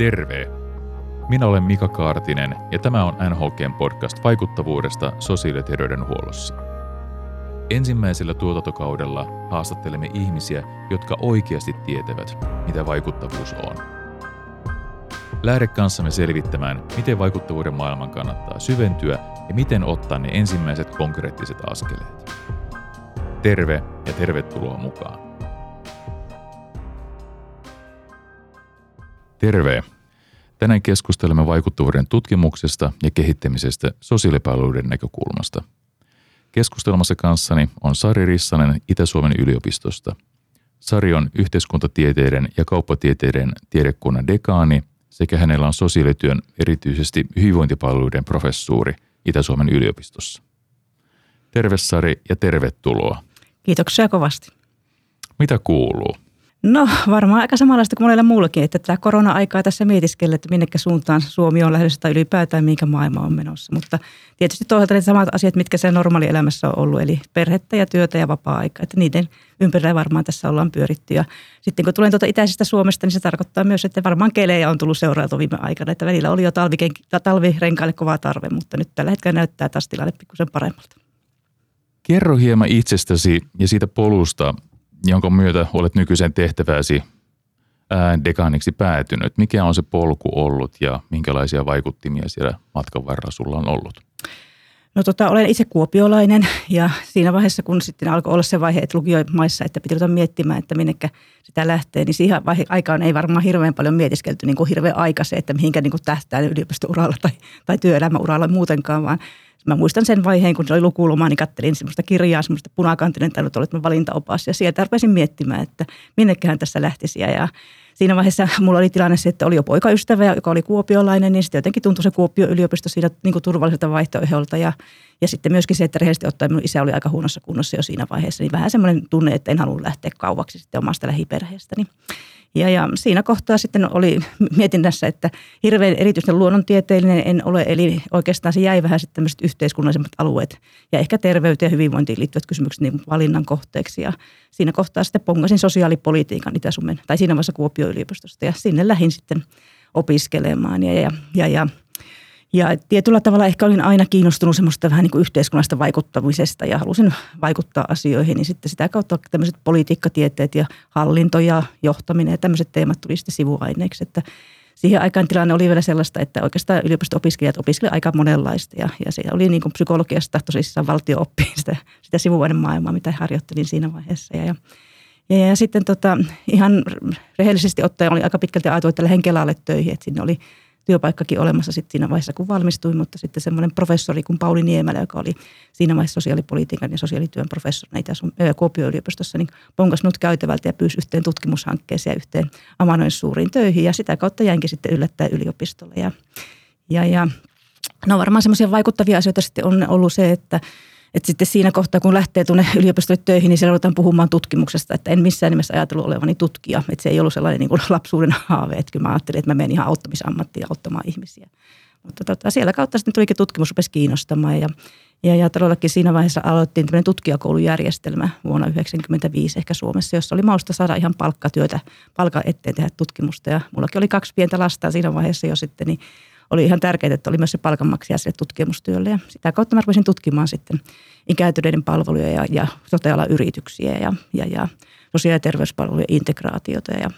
Terve! Minä olen Mika Kaartinen ja tämä on NHKn podcast vaikuttavuudesta sosiaali- ja terveydenhuollossa. Ensimmäisellä tuotantokaudella haastattelemme ihmisiä, jotka oikeasti tietävät, mitä vaikuttavuus on. Lähde kanssamme selvittämään, miten vaikuttavuuden maailman kannattaa syventyä ja miten ottaa ne ensimmäiset konkreettiset askeleet. Terve ja tervetuloa mukaan. Terve! Tänään keskustelemme vaikuttavuuden tutkimuksesta ja kehittämisestä sosiaalipalveluiden näkökulmasta. Keskustelmassa kanssani on Sari Rissanen Itä-Suomen yliopistosta. Sari on yhteiskuntatieteiden ja kauppatieteiden tiedekunnan dekaani sekä hänellä on sosiaalityön erityisesti hyvinvointipalveluiden professuuri Itä-Suomen yliopistossa. Terve Sari ja tervetuloa. Kiitoksia kovasti. Mitä kuuluu? No varmaan aika samanlaista kuin monella muullakin, että tämä korona-aikaa tässä mietiskellä, että minnekä suuntaan Suomi on lähdössä tai ylipäätään minkä maailma on menossa. Mutta tietysti toisaalta ne samat asiat, mitkä se normaalielämässä on ollut, eli perhettä ja työtä ja vapaa-aikaa, että niiden ympärillä varmaan tässä ollaan pyöritty. Ja sitten kun tulen tuota itäisestä Suomesta, niin se tarkoittaa myös, että varmaan kelejä on tullut seurailtu viime aikana, että välillä oli jo talvirenkaille kova tarve, mutta nyt tällä hetkellä näyttää taas tilanne pikkusen paremmalta. Kerro hieman itsestäsi ja siitä polusta, jonka myötä olet nykyisen tehtäväsi dekaaniksi päätynyt. Mikä on se polku ollut ja minkälaisia vaikuttimia siellä matkan varrella sulla on ollut? No tota, olen itse kuopiolainen ja siinä vaiheessa, kun sitten alkoi olla se vaihe, että lukiomaissa, että piti ruveta miettimään, että minnekä sitä lähtee, niin siihen vaihe, aikaan ei varmaan hirveän paljon mietiskelty niin kuin hirveän aikaisen, että mihinkä niin kuin tähtää yliopistouralla tai, tai työelämäuralla muutenkaan, vaan Mä muistan sen vaiheen, kun se oli lukuloma, niin kattelin semmoista kirjaa, semmoista punakantinen tai oli valintaopas ja sieltä rupesin miettimään, että minneköhän tässä lähtisi. Ja siinä vaiheessa mulla oli tilanne se, että oli jo poikaystävä, joka oli kuopiolainen, niin sitten jotenkin tuntui se Kuopio yliopisto siitä niin kuin turvalliselta vaihtoehdolta. Ja, ja sitten myöskin se, että rehellisesti ottaen minun isä oli aika huonossa kunnossa jo siinä vaiheessa, niin vähän semmoinen tunne, että en halua lähteä kauaksi sitten omasta lähiperheestäni. Ja, ja siinä kohtaa sitten oli mietinnässä, että hirveän erityisen luonnontieteellinen en ole, eli oikeastaan se jäi vähän sitten tämmöiset yhteiskunnallisemmat alueet ja ehkä terveyteen ja hyvinvointiin liittyvät kysymykset niin valinnan kohteeksi. Ja siinä kohtaa sitten pongasin sosiaalipolitiikan Itä-Suomen, tai siinä vaiheessa Kuopio-yliopistosta ja sinne lähdin sitten opiskelemaan. Ja, ja, ja, ja ja tietyllä tavalla ehkä olin aina kiinnostunut semmoista vähän niin kuin yhteiskunnasta vaikuttamisesta ja halusin vaikuttaa asioihin. Niin sitten sitä kautta tämmöiset politiikkatieteet ja hallinto ja johtaminen ja tämmöiset teemat tuli sitten sivuaineeksi. Että siihen aikaan tilanne oli vielä sellaista, että oikeastaan yliopisto-opiskelijat opiskelivat aika monenlaista. Ja, ja se oli niin kuin psykologiasta tosissaan valtio oppi sitä, sitä sivuainemaailmaa, mitä harjoittelin siinä vaiheessa. Ja, ja ja, ja sitten tota, ihan rehellisesti ottaen oli aika pitkälti ajateltu, että lähden töihin, että sinne oli työpaikkakin olemassa sitten siinä vaiheessa, kun valmistuin, mutta sitten semmoinen professori kuin Pauli Niemelä, joka oli siinä vaiheessa sosiaalipolitiikan ja sosiaalityön professorina Kuopio-yliopistossa, niin ponkas minut käytävältä ja pyysi yhteen tutkimushankkeeseen ja yhteen Amanoin suuriin töihin ja sitä kautta jäinkin sitten yllättäen yliopistolle. Ja, ja, ja no varmaan semmoisia vaikuttavia asioita sitten on ollut se, että että sitten siinä kohtaa, kun lähtee tuonne yliopistolle töihin, niin siellä ruvetaan puhumaan tutkimuksesta, että en missään nimessä ajatellut olevani tutkija. Että se ei ollut sellainen niin kuin lapsuuden haave, että kyllä mä ajattelin, että mä menen ihan auttamisammattiin auttamaan ihmisiä. Mutta tota, siellä kautta sitten tulikin tutkimus rupesi kiinnostamaan ja, ja, ja todellakin siinä vaiheessa aloittiin tämmöinen tutkijakoulujärjestelmä vuonna 1995 ehkä Suomessa, jossa oli mahdollista saada ihan palkkatyötä, palkan eteen tehdä tutkimusta. Ja mullakin oli kaksi pientä lasta siinä vaiheessa jo sitten, niin oli ihan tärkeää, että oli myös se palkanmaksaja sille tutkimustyölle. Ja sitä kautta mä rupesin tutkimaan sitten ikääntyneiden palveluja ja, ja sote yrityksiä ja, ja, ja sosiaali- ja terveyspalvelujen integraatiota ja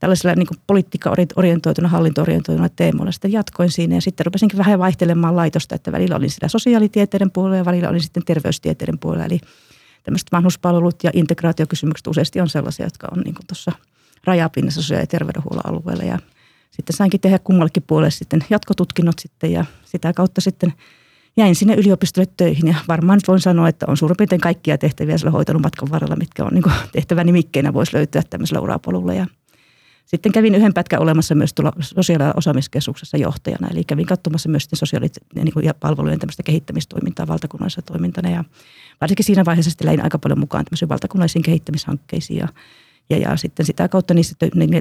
tällaisella niin politiikka-orientoituna, hallinto-orientoituna teemoilla sitten jatkoin siinä ja sitten rupesinkin vähän vaihtelemaan laitosta, että välillä olin sitä sosiaalitieteiden puolella ja välillä olin sitten terveystieteiden puolella. Eli tämmöiset vanhuspalvelut ja integraatiokysymykset useasti on sellaisia, jotka on niin tuossa rajapinnassa sosiaali- ja terveydenhuollon alueella ja sitten sainkin tehdä kummallekin puolelle sitten jatkotutkinnot sitten ja sitä kautta sitten jäin sinne yliopistolle töihin. Ja varmaan voin sanoa, että on suurin piirtein kaikkia tehtäviä sillä hoitanut matkan varrella, mitkä on niin tehtävä nimikkeinä voisi löytyä tämmöisellä urapolulla. Ja sitten kävin yhden pätkän olemassa myös tuolla sosiaali- osaamiskeskuksessa johtajana, eli kävin katsomassa myös sosiaali- niin kuin, ja palvelujen tämmöistä kehittämistoimintaa valtakunnallisessa toimintana. Ja varsinkin siinä vaiheessa sitten läin aika paljon mukaan tämmöisiin valtakunnallisiin kehittämishankkeisiin ja ja, ja sitten sitä kautta niissä,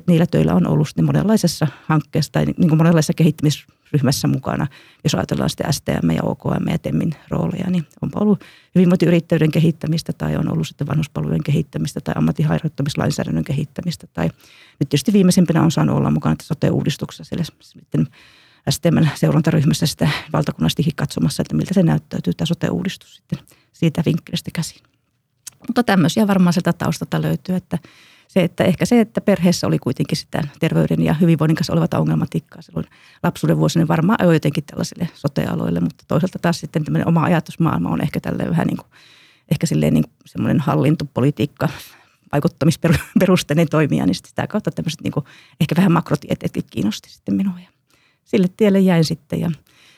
niillä töillä on ollut sitten monenlaisessa hankkeessa tai niin kuin monenlaisissa kehittämis, ryhmässä mukana. Jos ajatellaan sitten STM ja OKM ja TEMmin rooleja, niin on ollut hyvinvointiyrittäjyyden kehittämistä tai on ollut sitten vanhuspalvelujen kehittämistä tai ammattiharjoittamislainsäädännön kehittämistä. Tai nyt tietysti viimeisimpänä on saanut olla mukana sote-uudistuksessa siellä sitten STMn seurantaryhmässä sitä valtakunnallisesti katsomassa, että miltä se näyttäytyy tämä sote-uudistus sitten siitä vinkkelistä käsin. Mutta tämmöisiä varmaan sieltä taustalta löytyy, että se, että ehkä se, että perheessä oli kuitenkin sitä terveyden ja hyvinvoinnin kanssa olevaa ongelmatiikkaa silloin lapsuuden vuosina, niin varmaan ajoi jotenkin tällaisille sotealoille, mutta toisaalta taas sitten tämmöinen oma ajatusmaailma on ehkä tälle vähän niin kuin, ehkä silleen niin semmoinen hallintopolitiikka, vaikuttamisperusteinen toimija, niin sitä kautta tämmöiset niin kuin, ehkä vähän makrotieteetkin kiinnosti sitten minua. Ja sille tielle jäin sitten ja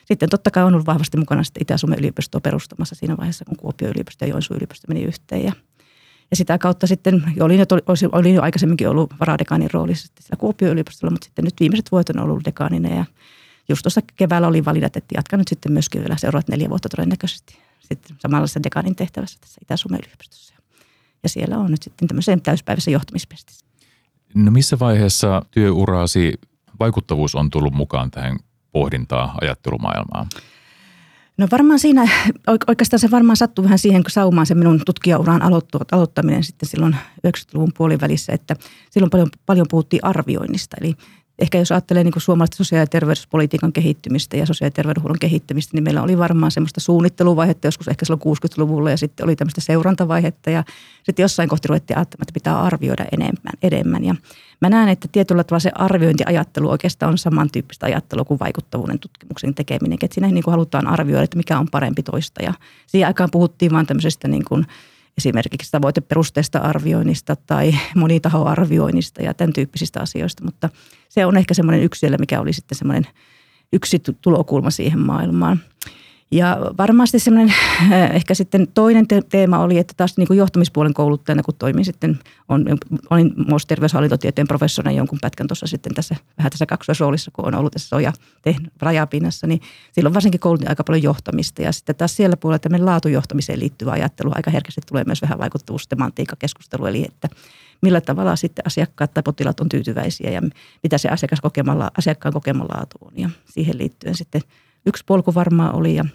sitten totta kai on ollut vahvasti mukana sitten Itä-Suomen yliopistoa perustamassa siinä vaiheessa, kun Kuopio yliopisto ja Joensuun yliopisto meni yhteen. Ja, ja sitä kautta sitten, olin jo, olin jo aikaisemminkin ollut varadekaanin roolissa siellä Kuopio yliopistolla, mutta sitten nyt viimeiset vuodet on ollut dekaanina ja just tuossa keväällä oli validat, että jatkan nyt sitten myöskin vielä seuraavat neljä vuotta todennäköisesti sitten samanlaisessa dekaanin tehtävässä tässä Itä-Suomen yliopistossa. Ja siellä on nyt sitten tämmöisen täyspäiväisen johtamispestissä. No missä vaiheessa työuraasi vaikuttavuus on tullut mukaan tähän pohdintaa ajattelumaailmaa? No varmaan siinä, oikeastaan se varmaan sattui vähän siihen, kun saumaan se minun tutkijauran aloittaminen sitten silloin 90-luvun puolivälissä, että silloin paljon, paljon puhuttiin arvioinnista. Eli ehkä jos ajattelee niin suomalaista sosiaali- ja terveyspolitiikan kehittymistä ja sosiaali- ja terveydenhuollon kehittymistä, niin meillä oli varmaan semmoista suunnitteluvaihetta joskus ehkä silloin 60-luvulla ja sitten oli tämmöistä seurantavaihetta ja sitten jossain kohti ruvettiin ajattelemaan, että pitää arvioida enemmän. enemmän. Ja mä näen, että tietyllä tavalla se arviointiajattelu oikeastaan on samantyyppistä ajattelua kuin vaikuttavuuden tutkimuksen tekeminen, että siinä niin halutaan arvioida, että mikä on parempi toista ja siihen aikaan puhuttiin vaan tämmöisestä niin kuin esimerkiksi tavoiteperusteista arvioinnista tai monitahoarvioinnista ja tämän tyyppisistä asioista, mutta se on ehkä semmoinen yksi siellä, mikä oli sitten semmoinen yksi tulokulma siihen maailmaan. Ja varmasti semmoinen äh, ehkä sitten toinen te- teema oli, että taas niin kuin johtamispuolen kouluttajana, kun toimin sitten, on, olin myös terveyshallintotieteen professorina jonkun pätkän tuossa sitten tässä vähän tässä kaksoisroolissa, kun on ollut tässä soja tehnyt rajapinnassa, niin silloin varsinkin koulutin aika paljon johtamista. Ja sitten taas siellä puolella tämmöinen laatujohtamiseen liittyvä ajattelu aika herkästi tulee myös vähän vaikuttavuustematiikkakeskustelu, eli että millä tavalla sitten asiakkaat tai potilaat on tyytyväisiä ja mitä se asiakas kokemalla, asiakkaan kokema laatu on. Ja siihen liittyen sitten – yksi polku varmaan oli. Ja,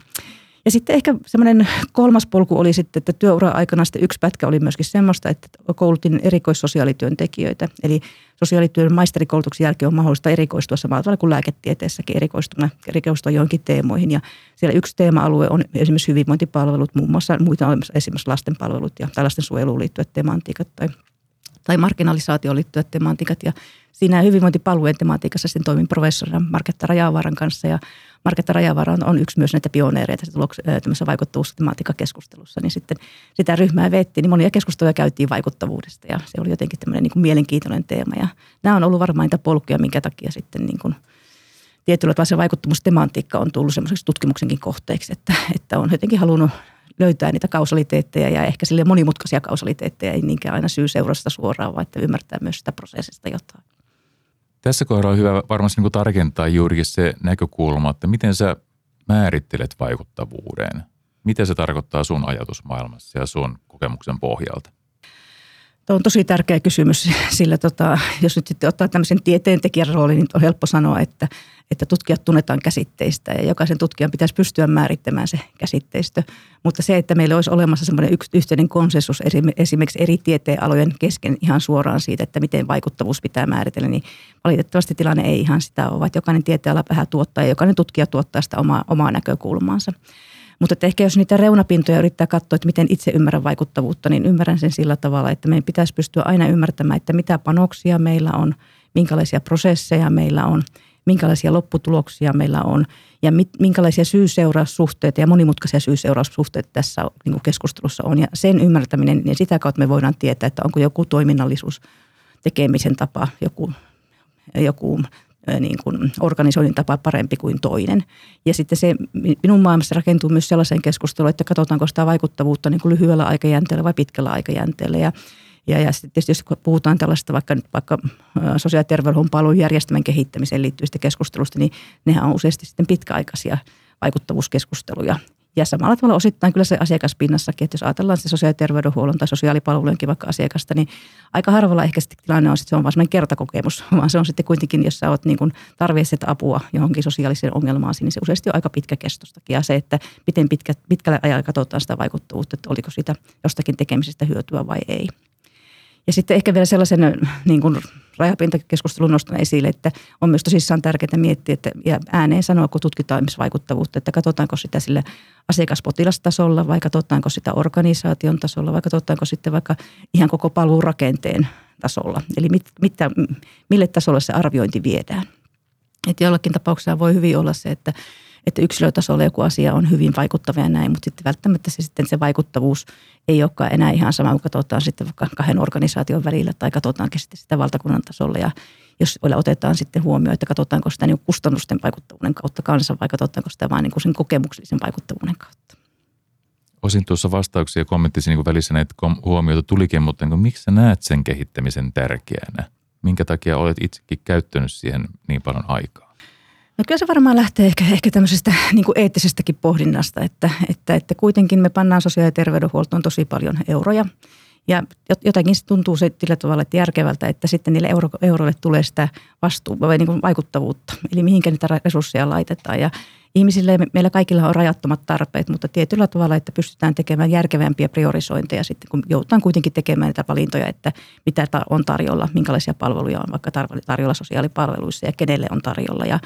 ja sitten ehkä semmoinen kolmas polku oli sitten, että työura-aikana sitten yksi pätkä oli myöskin semmoista, että koulutin erikoissosiaalityöntekijöitä. Eli sosiaalityön maisterikoulutuksen jälkeen on mahdollista erikoistua samalla tavalla kuin lääketieteessäkin erikoistua, erikoistua johonkin teemoihin. Ja siellä yksi teema-alue on esimerkiksi hyvinvointipalvelut, muun muassa muita on esimerkiksi lastenpalvelut ja tai lastensuojeluun liittyvät tematiikat tai tai marginalisaatioon liittyvät tematiikat. Ja siinä hyvinvointipalvelujen tematiikassa sitten toimin professorina Marketta Rajavaaran kanssa ja Marketta Rajavaara on yksi myös näitä pioneereita tämmöisessä vaikuttavuustematiikkakeskustelussa, niin sitten sitä ryhmää veettiin, niin monia keskusteluja käytiin vaikuttavuudesta ja se oli jotenkin tämmöinen niin kuin mielenkiintoinen teema ja nämä on ollut varmaan niitä polkuja, minkä takia sitten niin kuin tietyllä tavalla se vaikuttamustematiikka on tullut semmoiseksi tutkimuksenkin kohteeksi, että, että on jotenkin halunnut löytää niitä kausaliteetteja ja ehkä sille monimutkaisia kausaliteetteja, ei niinkään aina syy-seurasta suoraan, vaan että ymmärtää myös sitä prosessista jotain. Tässä kohdalla on hyvä varmasti niin tarkentaa juurikin se näkökulma, että miten sä määrittelet vaikuttavuuden. Mitä se tarkoittaa sun ajatusmaailmassa ja sun kokemuksen pohjalta? Tuo on tosi tärkeä kysymys, sillä tota, jos nyt sitten ottaa tämmöisen tieteentekijän roolin, niin on helppo sanoa, että, että tutkijat tunnetaan käsitteistä ja jokaisen tutkijan pitäisi pystyä määrittämään se käsitteistö. Mutta se, että meillä olisi olemassa semmoinen yhteinen konsensus esimerkiksi eri tieteenalojen kesken ihan suoraan siitä, että miten vaikuttavuus pitää määritellä, niin valitettavasti tilanne ei ihan sitä ole, vaan jokainen tieteenala vähän tuottaa ja jokainen tutkija tuottaa sitä omaa, omaa näkökulmaansa. Mutta että ehkä jos niitä reunapintoja yrittää katsoa, että miten itse ymmärrän vaikuttavuutta, niin ymmärrän sen sillä tavalla, että meidän pitäisi pystyä aina ymmärtämään, että mitä panoksia meillä on, minkälaisia prosesseja meillä on, minkälaisia lopputuloksia meillä on ja minkälaisia syy-seuraussuhteita ja monimutkaisia syy-seuraussuhteita tässä niin keskustelussa on. Ja sen ymmärtäminen, niin sitä kautta me voidaan tietää, että onko joku toiminnallisuus, tekemisen tapa, joku, joku niin kuin organisoinnin tapa parempi kuin toinen. Ja sitten se minun maailmassa rakentuu myös sellaiseen keskusteluun, että katsotaanko sitä vaikuttavuutta niin kuin lyhyellä aikajänteellä vai pitkällä aikajänteellä. Ja, ja, ja sitten tietysti jos puhutaan tällaista vaikka, vaikka sosiaali- ja terveydenhuollon järjestelmän kehittämiseen liittyvistä keskustelusta, niin nehän on useasti sitten pitkäaikaisia vaikuttavuuskeskusteluja. Ja samalla tavalla osittain kyllä se asiakaspinnassakin, että jos ajatellaan se sosiaali- ja terveydenhuollon tai sosiaalipalvelujenkin vaikka asiakasta, niin aika harvalla ehkä sitten tilanne on, että se on vain sellainen kertakokemus, vaan se on sitten kuitenkin, jos sä oot niin kuin tarvitset apua johonkin sosiaaliseen ongelmaan, niin se useasti on aika pitkäkestostakin. Ja se, että miten pitkä, pitkällä ajalla katsotaan sitä vaikuttavuutta, että oliko siitä jostakin tekemisestä hyötyä vai ei. Ja sitten ehkä vielä sellaisen niin kuin rajapintakeskustelun nostan esille, että on myös tosissaan tärkeää miettiä että, ja ääneen sanoa, kun tutkitaan myös vaikuttavuutta, että katsotaanko sitä sille asiakaspotilastasolla vai katsotaanko sitä organisaation tasolla vai katsotaanko sitten vaikka ihan koko palvelurakenteen tasolla. Eli mit, mitä, mille tasolle se arviointi viedään. Että jollakin tapauksessa voi hyvin olla se, että että yksilötasolla joku asia on hyvin vaikuttava ja näin, mutta sitten välttämättä se, sitten se vaikuttavuus ei olekaan enää ihan sama, kun katsotaan sitten vaikka kahden organisaation välillä tai katsotaankin sitten sitä valtakunnan tasolla ja jos otetaan sitten huomioon, että katsotaanko sitä niin kustannusten vaikuttavuuden kautta kanssa vai katsotaanko sitä vain niin sen kokemuksellisen vaikuttavuuden kautta. Osin tuossa vastauksia ja kommenttisi niin välissä näitä huomioita tulikin, mutta niin miksi sä näet sen kehittämisen tärkeänä? Minkä takia olet itsekin käyttänyt siihen niin paljon aikaa? No kyllä se varmaan lähtee ehkä, ehkä tämmöisestä niin kuin eettisestäkin pohdinnasta, että, että, että kuitenkin me pannaan sosiaali- ja terveydenhuoltoon tosi paljon euroja. Ja jotenkin se tuntuu sillä tavalla että järkevältä, että sitten niille euro, euroille tulee sitä vastuu, vai niin kuin vaikuttavuutta. Eli mihinkä niitä resursseja laitetaan. Ja ihmisille, meillä kaikilla on rajattomat tarpeet, mutta tietyllä tavalla, että pystytään tekemään järkevämpiä priorisointeja sitten, kun joudutaan kuitenkin tekemään niitä valintoja, että mitä on tarjolla, minkälaisia palveluja on vaikka tarjolla sosiaalipalveluissa ja kenelle on tarjolla. Ja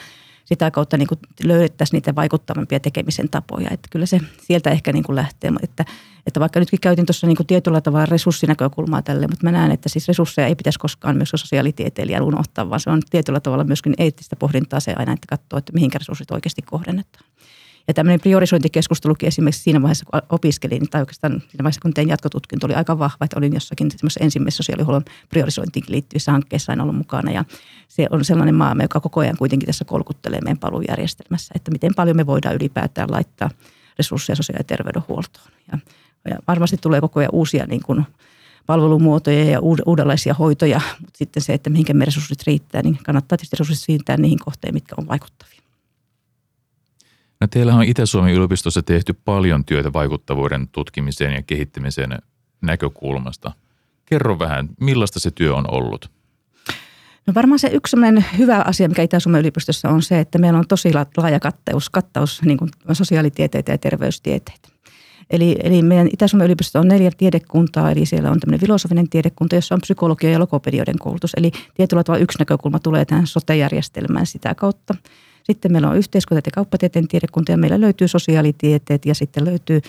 sitä kautta niin kuin löydettäisiin niitä vaikuttavampia tekemisen tapoja. Että kyllä se sieltä ehkä niin kuin lähtee. Että, että vaikka nytkin käytin tuossa niin kuin tietyllä tavalla resurssinäkökulmaa tälle, mutta mä näen, että siis resursseja ei pitäisi koskaan myös sosiaalitieteilijän unohtaa, vaan se on tietyllä tavalla myöskin eettistä pohdintaa se aina, että katsoo, että mihinkä resurssit oikeasti kohdennetaan. Ja tämmöinen priorisointikeskustelukin esimerkiksi siinä vaiheessa, kun opiskelin, tai oikeastaan siinä vaiheessa, kun tein jatkotutkinto, oli aika vahva, että olin jossakin ensimmäisessä sosiaalihuollon priorisointiin liittyvissä hankkeissa en ollut mukana. Ja se on sellainen maailma, joka koko ajan kuitenkin tässä kolkuttelee meidän palvelujärjestelmässä, että miten paljon me voidaan ylipäätään laittaa resursseja sosiaali- ja terveydenhuoltoon. Ja, ja varmasti tulee koko ajan uusia niin kuin, palvelumuotoja ja uudenlaisia hoitoja, mutta sitten se, että mihinkä me resurssit riittää, niin kannattaa tietysti resurssit siirtää niihin kohteen, mitkä on vaikuttavia. No teillä on Itä-Suomen yliopistossa tehty paljon työtä vaikuttavuuden tutkimiseen ja kehittämiseen näkökulmasta. Kerro vähän, millaista se työ on ollut? No varmaan se yksi hyvä asia, mikä Itä-Suomen yliopistossa on se, että meillä on tosi laaja kattaus, kattaus niin kuin sosiaalitieteitä ja terveystieteitä. Eli, eli meidän Itä-Suomen yliopistossa on neljä tiedekuntaa, eli siellä on tämmöinen filosofinen tiedekunta, jossa on psykologia ja logopedioiden koulutus. Eli tietyllä tavalla yksi näkökulma tulee tähän sote-järjestelmään sitä kautta. Sitten meillä on yhteiskunta- ja kauppatieteen tiedekunta ja meillä löytyy sosiaalitieteet ja sitten löytyy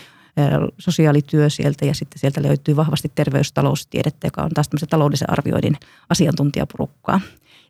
sosiaalityö sieltä ja sitten sieltä löytyy vahvasti terveystaloustiedettä, joka on taas tämmöisen taloudellisen arvioinnin asiantuntijaporukkaa.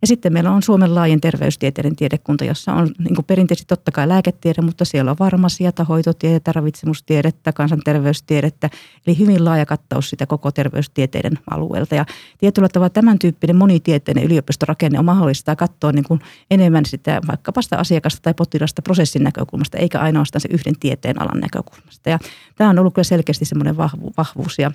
Ja sitten meillä on Suomen laajin terveystieteiden tiedekunta, jossa on niin perinteisesti totta kai lääketiede, mutta siellä on farmasiata, hoitotiedettä, ravitsemustiedettä, kansanterveystiedettä. Eli hyvin laaja kattaus sitä koko terveystieteiden alueelta. Ja tietyllä tavalla tämän tyyppinen monitieteinen yliopistorakenne on mahdollista katsoa niin kuin enemmän sitä vaikkapa sitä asiakasta tai potilasta prosessin näkökulmasta, eikä ainoastaan se yhden tieteen alan näkökulmasta. Ja tämä on ollut kyllä selkeästi semmoinen vahvuus ja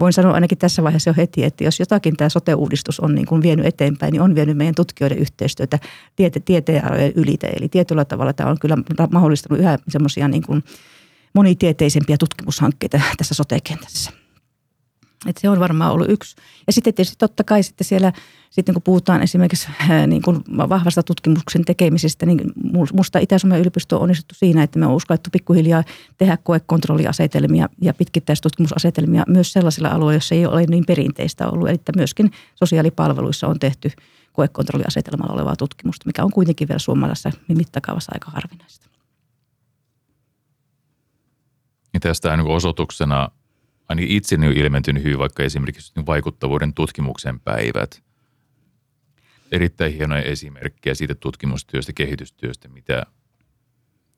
voin sanoa ainakin tässä vaiheessa jo heti, että jos jotakin tämä sote-uudistus on niin kuin vienyt eteenpäin, niin on vienyt meidän tutkijoiden yhteistyötä tiete, tieteenarojen ylite. Eli tietyllä tavalla tämä on kyllä mahdollistanut yhä semmoisia niin kuin monitieteisempiä tutkimushankkeita tässä sote-kentässä. Et se on varmaan ollut yksi. Ja sitten tietysti totta kai sitten siellä, sitten kun puhutaan esimerkiksi niin kuin vahvasta tutkimuksen tekemisestä, niin musta Itä-Suomen yliopisto on onnistuttu siinä, että me on uskallettu pikkuhiljaa tehdä koekontrolliasetelmia ja pitkittäistutkimusasetelmia myös sellaisilla alueilla, joissa ei ole niin perinteistä ollut. Eli myöskin sosiaalipalveluissa on tehty koekontrolliasetelmalla olevaa tutkimusta, mikä on kuitenkin vielä suomalaisessa mittakaavassa aika harvinaista. Tästä on osoituksena ainakin itseni on ilmentynyt hyvin vaikka esimerkiksi vaikuttavuuden tutkimuksen päivät. Erittäin hienoja esimerkkejä siitä tutkimustyöstä, kehitystyöstä, mitä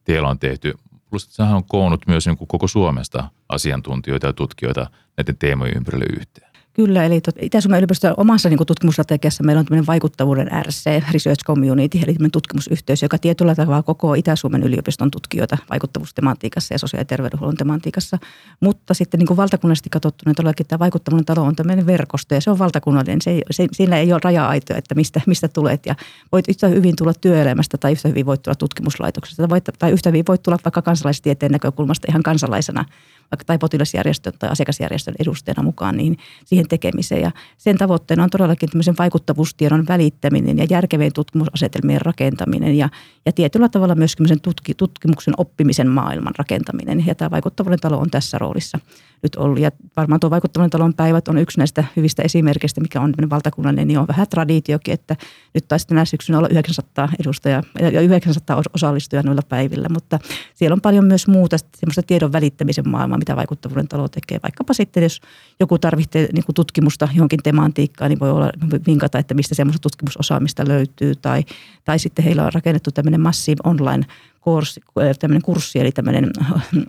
teillä on tehty. Plus, että on koonnut myös niin koko Suomesta asiantuntijoita ja tutkijoita näiden teemojen ympärille yhteen. Kyllä, eli Itä-Suomen yliopiston omassa niin tutkimusstrategiassa meillä on tämmöinen vaikuttavuuden RC, Research Community, eli tutkimusyhteisö, joka tietyllä tavalla koko Itä-Suomen yliopiston tutkijoita vaikuttavuustematiikassa ja sosiaali- ja terveydenhuollon tematiikassa. Mutta sitten niin kuin valtakunnallisesti katsottuna todellakin tämä vaikuttavuuden talo on tämmöinen verkosto ja se on valtakunnallinen. Se, se, siinä ei ole raja-aitoja, että mistä, mistä tulet ja voit yhtä hyvin tulla työelämästä tai yhtä hyvin voit tulla tutkimuslaitoksesta tai, tai yhtä hyvin voit tulla vaikka kansalaistieteen näkökulmasta ihan kansalaisena vaikka tai potilasjärjestön tai asiakasjärjestön edustajana mukaan niin siihen tekemiseen. Ja sen tavoitteena on todellakin tämmöisen vaikuttavuustiedon välittäminen ja järkevien tutkimusasetelmien rakentaminen ja, ja tietyllä tavalla myös tutki, tutkimuksen oppimisen maailman rakentaminen. Ja tämä vaikuttavuuden talo on tässä roolissa nyt ollut. Ja varmaan tuo vaikuttavuuden talon päivät on yksi näistä hyvistä esimerkkeistä, mikä on valtakunnallinen, niin on vähän traditiokin, että nyt taisi tänä syksynä olla 900 edustajaa ja 900 osallistujaa noilla päivillä, mutta siellä on paljon myös muuta semmoista tiedon välittämisen maailmaa, mitä vaikuttavuuden talo tekee. Vaikkapa sitten, jos joku tarvitsee niin tutkimusta johonkin tematiikkaan, niin voi olla vinkata, että mistä semmoista tutkimusosaamista löytyy. Tai, tai sitten heillä on rakennettu tämmöinen Massive Online kurssi, tämmöinen kurssi, eli tämmöinen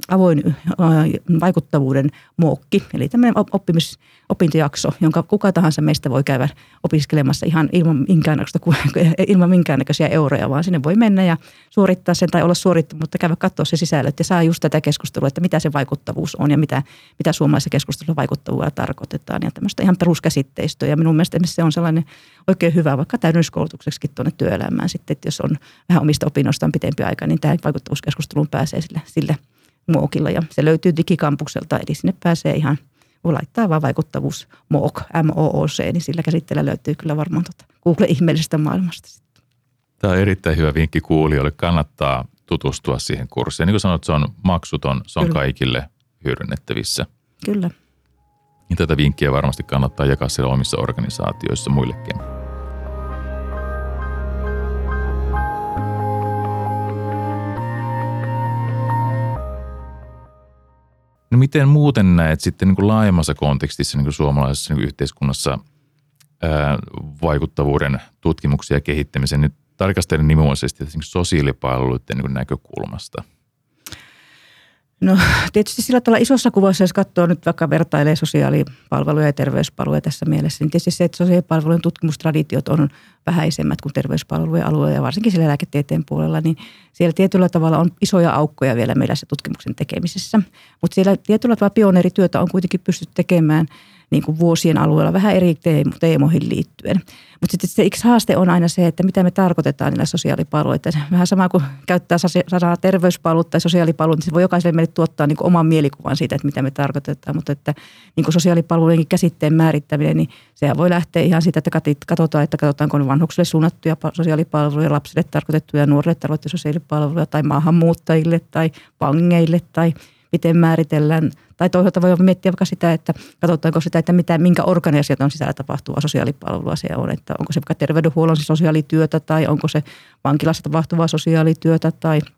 avoin vaikuttavuuden muokki, eli tämmöinen oppimis, opintojakso, jonka kuka tahansa meistä voi käydä opiskelemassa ihan ilman minkäännäköistä, ilman minkäännäköisiä euroja, vaan sinne voi mennä ja suorittaa sen tai olla suorittamatta, mutta käydä katsoa se sisällöt ja saa just tätä keskustelua, että mitä se vaikuttavuus on ja mitä, mitä suomalaisessa keskustelussa vaikuttavuudella tarkoitetaan ja tämmöistä ihan peruskäsitteistöä. Ja minun mielestä se on sellainen oikein hyvä vaikka täydennyskoulutukseksi tuonne työelämään sitten, että jos on vähän omista opinnoistaan pitempi aika, niin tähän vaikuttavuuskeskusteluun pääsee sille, sille muokilla ja se löytyy digikampukselta, eli sinne pääsee ihan – voi laittaa vaan vaikuttavuus MOOC, M-O-O-C, niin sillä käsitteellä löytyy kyllä varmaan tuota Google-ihmeellisestä maailmasta. Tämä on erittäin hyvä vinkki kuulijoille. Kannattaa tutustua siihen kurssiin. Niin kuin sanoit, se on maksuton, se on kyllä. kaikille hyödynnettävissä. Kyllä. Ja tätä vinkkiä varmasti kannattaa jakaa siellä omissa organisaatioissa muillekin. No miten muuten näet sitten niin kuin laajemmassa kontekstissa niin kuin suomalaisessa niin kuin yhteiskunnassa ää, vaikuttavuuden tutkimuksia ja kehittämisen nyt tarkastelen nimenomaisesti niin sosiaalipalveluiden niin kuin näkökulmasta? No tietysti sillä tavalla isossa kuvassa, jos katsoo nyt vaikka vertailee sosiaalipalveluja ja terveyspalveluja tässä mielessä, niin tietysti se, että sosiaalipalvelujen tutkimustraditiot on vähäisemmät kuin terveyspalvelujen alueella ja varsinkin siellä lääketieteen puolella, niin siellä tietyllä tavalla on isoja aukkoja vielä meillä se tutkimuksen tekemisessä. Mutta siellä tietyllä tavalla pioneerityötä on kuitenkin pystytty tekemään – niin kuin vuosien alueella vähän eri teemoihin liittyen. Mutta sitten se yksi haaste on aina se, että mitä me tarkoitetaan niillä sosiaalipalveluilla. Vähän sama kuin käyttää sanaa terveyspalvelut tai sosiaalipalvelut, niin se voi jokaiselle meille tuottaa niin oman mielikuvan siitä, että mitä me tarkoitetaan. Mutta että niin kuin sosiaalipalvelujen käsitteen määrittäminen, niin sehän voi lähteä ihan siitä, että katsotaan, että katsotaanko vanhuksille suunnattuja sosiaalipalveluja, lapsille tarkoitettuja, nuorille tarkoitettuja sosiaalipalveluja tai maahanmuuttajille tai pangeille tai – miten määritellään. Tai toisaalta voi miettiä vaikka sitä, että katsotaanko sitä, että mitä, minkä organisaation sisällä tapahtuu sosiaalipalvelua se on. Että onko se vaikka terveydenhuollon sosiaalityötä tai onko se vankilassa tapahtuvaa sosiaalityötä tai –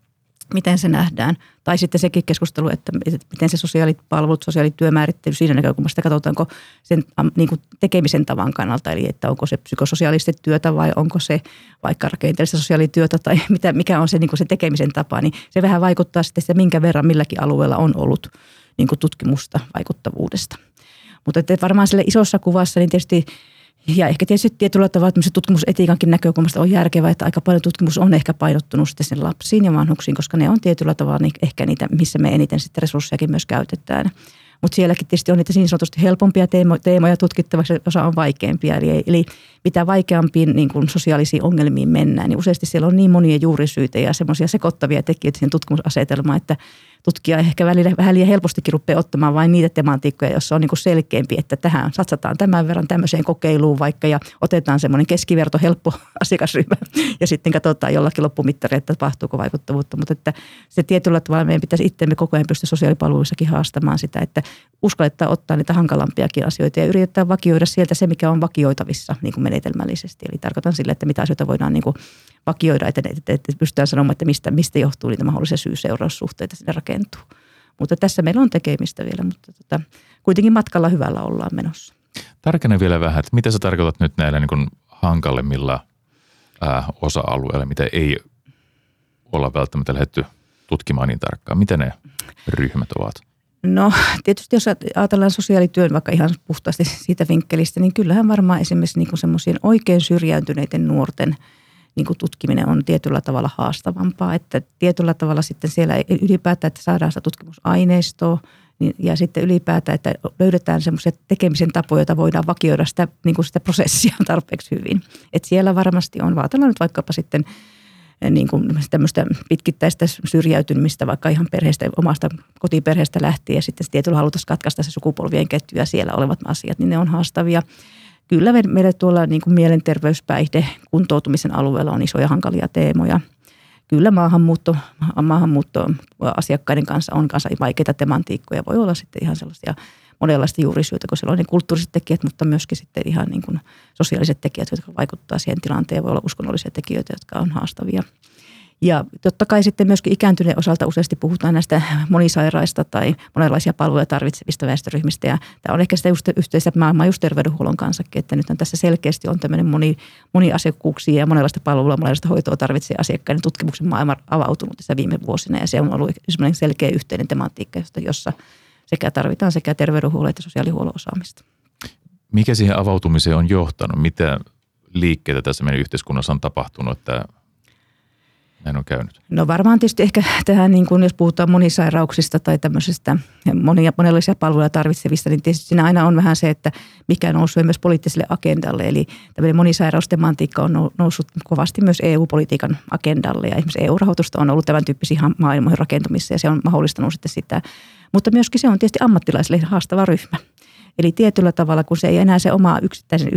miten se nähdään. Tai sitten sekin keskustelu, että miten se sosiaalipalvelut, sosiaalityömäärittely siinä näkökulmasta, katsotaanko sen niin kuin tekemisen tavan kannalta, eli että onko se psykososiaalista työtä vai onko se vaikka rakenteellista sosiaalityötä tai mitä, mikä on se, niin kuin se tekemisen tapa, niin se vähän vaikuttaa sitten että minkä verran milläkin alueella on ollut niin kuin tutkimusta vaikuttavuudesta. Mutta että varmaan sille isossa kuvassa, niin tietysti ja ehkä tietysti tietyllä tavalla tutkimusetiikankin näkökulmasta on järkevää, että aika paljon tutkimus on ehkä painottunut sitten sen lapsiin ja vanhuksiin, koska ne on tietyllä tavalla niin ehkä niitä, missä me eniten sitten resurssejakin myös käytetään. Mutta sielläkin tietysti on niitä niin sanotusti helpompia teemoja tutkittavaksi, osa on vaikeampia. Eli, eli mitä vaikeampiin niin kuin sosiaalisiin ongelmiin mennään, niin useasti siellä on niin monia juurisyitä ja semmoisia sekoittavia tekijöitä siihen tutkimusasetelmaan, että – tutkija ehkä välillä vähän liian helpostikin rupeaa ottamaan vain niitä tematiikkoja, joissa on niin selkeämpi, että tähän satsataan tämän verran tämmöiseen kokeiluun vaikka ja otetaan semmoinen keskiverto helppo asiakasryhmä ja sitten katsotaan jollakin loppumittareilla, että tapahtuuko vaikuttavuutta. Mutta että se tietyllä tavalla meidän pitäisi itsemme koko ajan pystyä sosiaalipalveluissakin haastamaan sitä, että uskalletaan ottaa niitä hankalampiakin asioita ja yritetään vakioida sieltä se, mikä on vakioitavissa niin kuin menetelmällisesti. Eli tarkoitan sille, että mitä asioita voidaan niin kuin vakioida, että, että, että pystytään sanomaan, että mistä, mistä johtuu niitä mahdollisia syy-seuraussuhteita sinne rakentuu. Mutta tässä meillä on tekemistä vielä, mutta tota, kuitenkin matkalla hyvällä ollaan menossa. Tarkene vielä vähän, että mitä sä tarkoitat nyt näillä niin kuin hankalemmilla ää, osa-alueilla, mitä ei olla välttämättä lähdetty tutkimaan niin tarkkaan. Mitä ne ryhmät ovat? No tietysti jos ajatellaan sosiaalityön vaikka ihan puhtaasti siitä vinkkelistä, niin kyllähän varmaan esimerkiksi niin semmoisien oikein syrjäytyneiden nuorten niin kuin tutkiminen on tietyllä tavalla haastavampaa. Että tietyllä tavalla sitten siellä ylipäätään, että saadaan sitä tutkimusaineistoa niin, ja sitten ylipäätään, että löydetään semmoisia tekemisen tapoja, joita voidaan vakioida sitä, niin kuin sitä prosessia tarpeeksi hyvin. Että siellä varmasti on, vaatellaan nyt vaikkapa sitten – niin kuin tämmöistä pitkittäistä syrjäytymistä vaikka ihan perheestä, omasta kotiperheestä lähtien ja sitten tietyllä halutaan katkaista se sukupolvien ketju ja siellä olevat asiat, niin ne on haastavia. Kyllä meille tuolla niin kuin mielenterveyspäihde kuntoutumisen alueella on isoja hankalia teemoja. Kyllä maahanmuutto, maahanmuutto asiakkaiden kanssa on kanssa vaikeita tematiikkoja. Voi olla sitten ihan sellaisia monenlaista juurisyitä, kun siellä on ne kulttuuriset tekijät, mutta myöskin sitten ihan niin kuin sosiaaliset tekijät, jotka vaikuttavat siihen tilanteen. Voi olla uskonnollisia tekijöitä, jotka on haastavia. Ja totta kai sitten myöskin ikääntyneen osalta useasti puhutaan näistä monisairaista tai monenlaisia palveluja tarvitsevista väestöryhmistä. Ja tämä on ehkä sitä just yhteistä maailmaa just terveydenhuollon kanssa, että nyt tässä selkeästi on tämmöinen moni, moni asiakkuuksia ja monenlaista palvelua, monenlaista hoitoa tarvitsee asiakkaiden tutkimuksen maailma avautunut tässä viime vuosina. Ja se on ollut semmoinen selkeä yhteinen tematiikka, jossa sekä tarvitaan sekä terveydenhuollon että sosiaalihuollon osaamista. Mikä siihen avautumiseen on johtanut? Mitä liikkeitä tässä meidän yhteiskunnassa on tapahtunut, että näin on käynyt? No varmaan tietysti ehkä tähän, niin kuin jos puhutaan monisairauksista tai tämmöisestä monia, monenlaisia palveluja tarvitsevista, niin tietysti siinä aina on vähän se, että mikä nousee myös poliittiselle agendalle. Eli tämmöinen monisairaustematiikka on noussut kovasti myös EU-politiikan agendalle ja esimerkiksi EU-rahoitusta on ollut tämän tyyppisiä maailmoihin rakentumissa ja se on mahdollistanut sitten sitä mutta myöskin se on tietysti ammattilaisille haastava ryhmä. Eli tietyllä tavalla, kun se ei enää se oma yksittäisen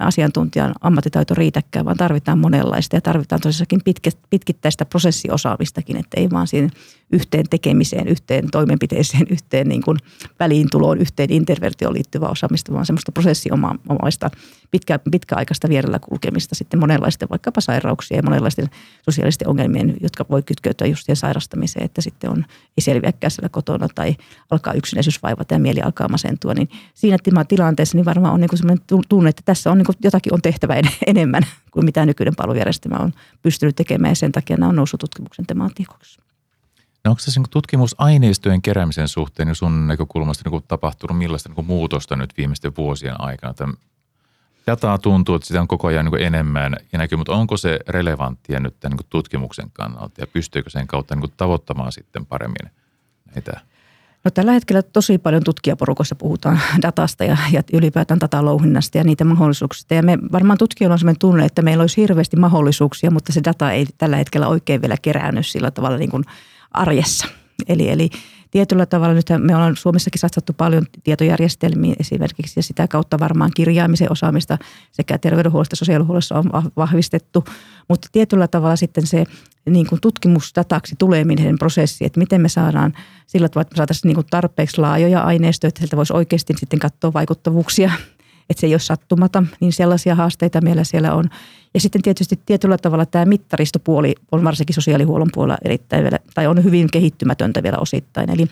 asiantuntijan ammattitaito riitäkään, vaan tarvitaan monenlaista ja tarvitaan tosiaankin pitkittäistä prosessiosaamistakin, että ei vaan siinä yhteen tekemiseen, yhteen toimenpiteeseen, yhteen niin kuin väliintuloon, yhteen intervertioon liittyvää osaamista, vaan semmoista prosessiomaista pitkä, pitkäaikaista vierellä kulkemista sitten monenlaisten vaikkapa sairauksia ja monenlaisten sosiaalisten ongelmien, jotka voi kytkeytyä just siihen sairastamiseen, että sitten on, ei selviäkään siellä kotona tai alkaa yksinäisyys vaivata ja mieli alkaa masentua, niin siinä tilanteessa niin varmaan on niin semmoinen tunne, että tässä on niin jotakin on tehtävä enemmän kuin mitä nykyinen palvelujärjestelmä on pystynyt tekemään ja sen takia nämä on noussut tutkimuksen tematiikoksi. No onko tässä niin tutkimusaineistojen keräämisen suhteen niin sun näkökulmasta niin tapahtunut millaista niin muutosta nyt viimeisten vuosien aikana? Tämä dataa tuntuu, että sitä on koko ajan niin enemmän ja näkyy, mutta onko se relevanttia nyt tämän niin tutkimuksen kannalta ja pystyykö sen kautta niin tavoittamaan sitten paremmin näitä No tällä hetkellä tosi paljon tutkijaporukossa puhutaan datasta ja, ja ylipäätään datalouhinnasta ja niitä mahdollisuuksista. Ja me varmaan tutkijoilla on sellainen tunne, että meillä olisi hirveästi mahdollisuuksia, mutta se data ei tällä hetkellä oikein vielä keräänny sillä tavalla niin kuin arjessa. Eli, eli tietyllä tavalla nyt me ollaan Suomessakin satsattu paljon tietojärjestelmiin esimerkiksi ja sitä kautta varmaan kirjaamisen osaamista sekä terveydenhuollosta sosiaalihuollossa on vahvistettu, mutta tietyllä tavalla sitten se niin kuin tutkimusdataksi tuleminen prosessi, että miten me saadaan sillä tavalla, että me saataisiin niin tarpeeksi laajoja aineistoja, että sieltä voisi oikeasti sitten katsoa vaikuttavuuksia että se ei ole sattumata, niin sellaisia haasteita meillä siellä on. Ja sitten tietysti tietyllä tavalla tämä mittaristopuoli on varsinkin sosiaalihuollon puolella erittäin vielä, tai on hyvin kehittymätöntä vielä osittain. Eli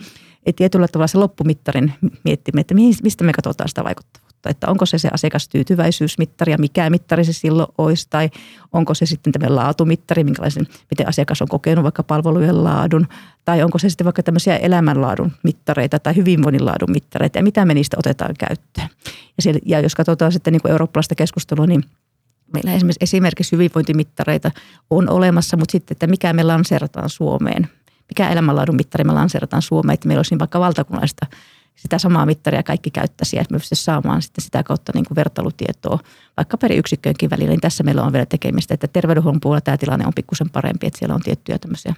tietyllä tavalla se loppumittarin miettiminen, että mistä me katsotaan sitä vaikuttavuutta että onko se se asiakastyytyväisyysmittari ja mikä mittari se silloin olisi, tai onko se sitten tämmöinen laatumittari, minkälaisen, miten asiakas on kokenut vaikka palvelujen laadun, tai onko se sitten vaikka tämmöisiä elämänlaadun mittareita tai hyvinvoinnin laadun mittareita, ja mitä me niistä otetaan käyttöön. Ja, siellä, ja jos katsotaan sitten niin kuin eurooppalaista keskustelua, niin meillä esimerkiksi, esimerkiksi hyvinvointimittareita on olemassa, mutta sitten, että mikä me lanseerataan Suomeen, mikä elämänlaadun mittari me lanseerataan Suomeen, että meillä olisi niin vaikka valtakunnallista sitä samaa mittaria kaikki käyttäisi ja me saamaan sitten sitä kautta niin kuin vertailutietoa vaikka per yksikköönkin välillä. Niin tässä meillä on vielä tekemistä, että terveydenhuollon puolella tämä tilanne on pikkusen parempi, että siellä on tiettyjä tämmöisiä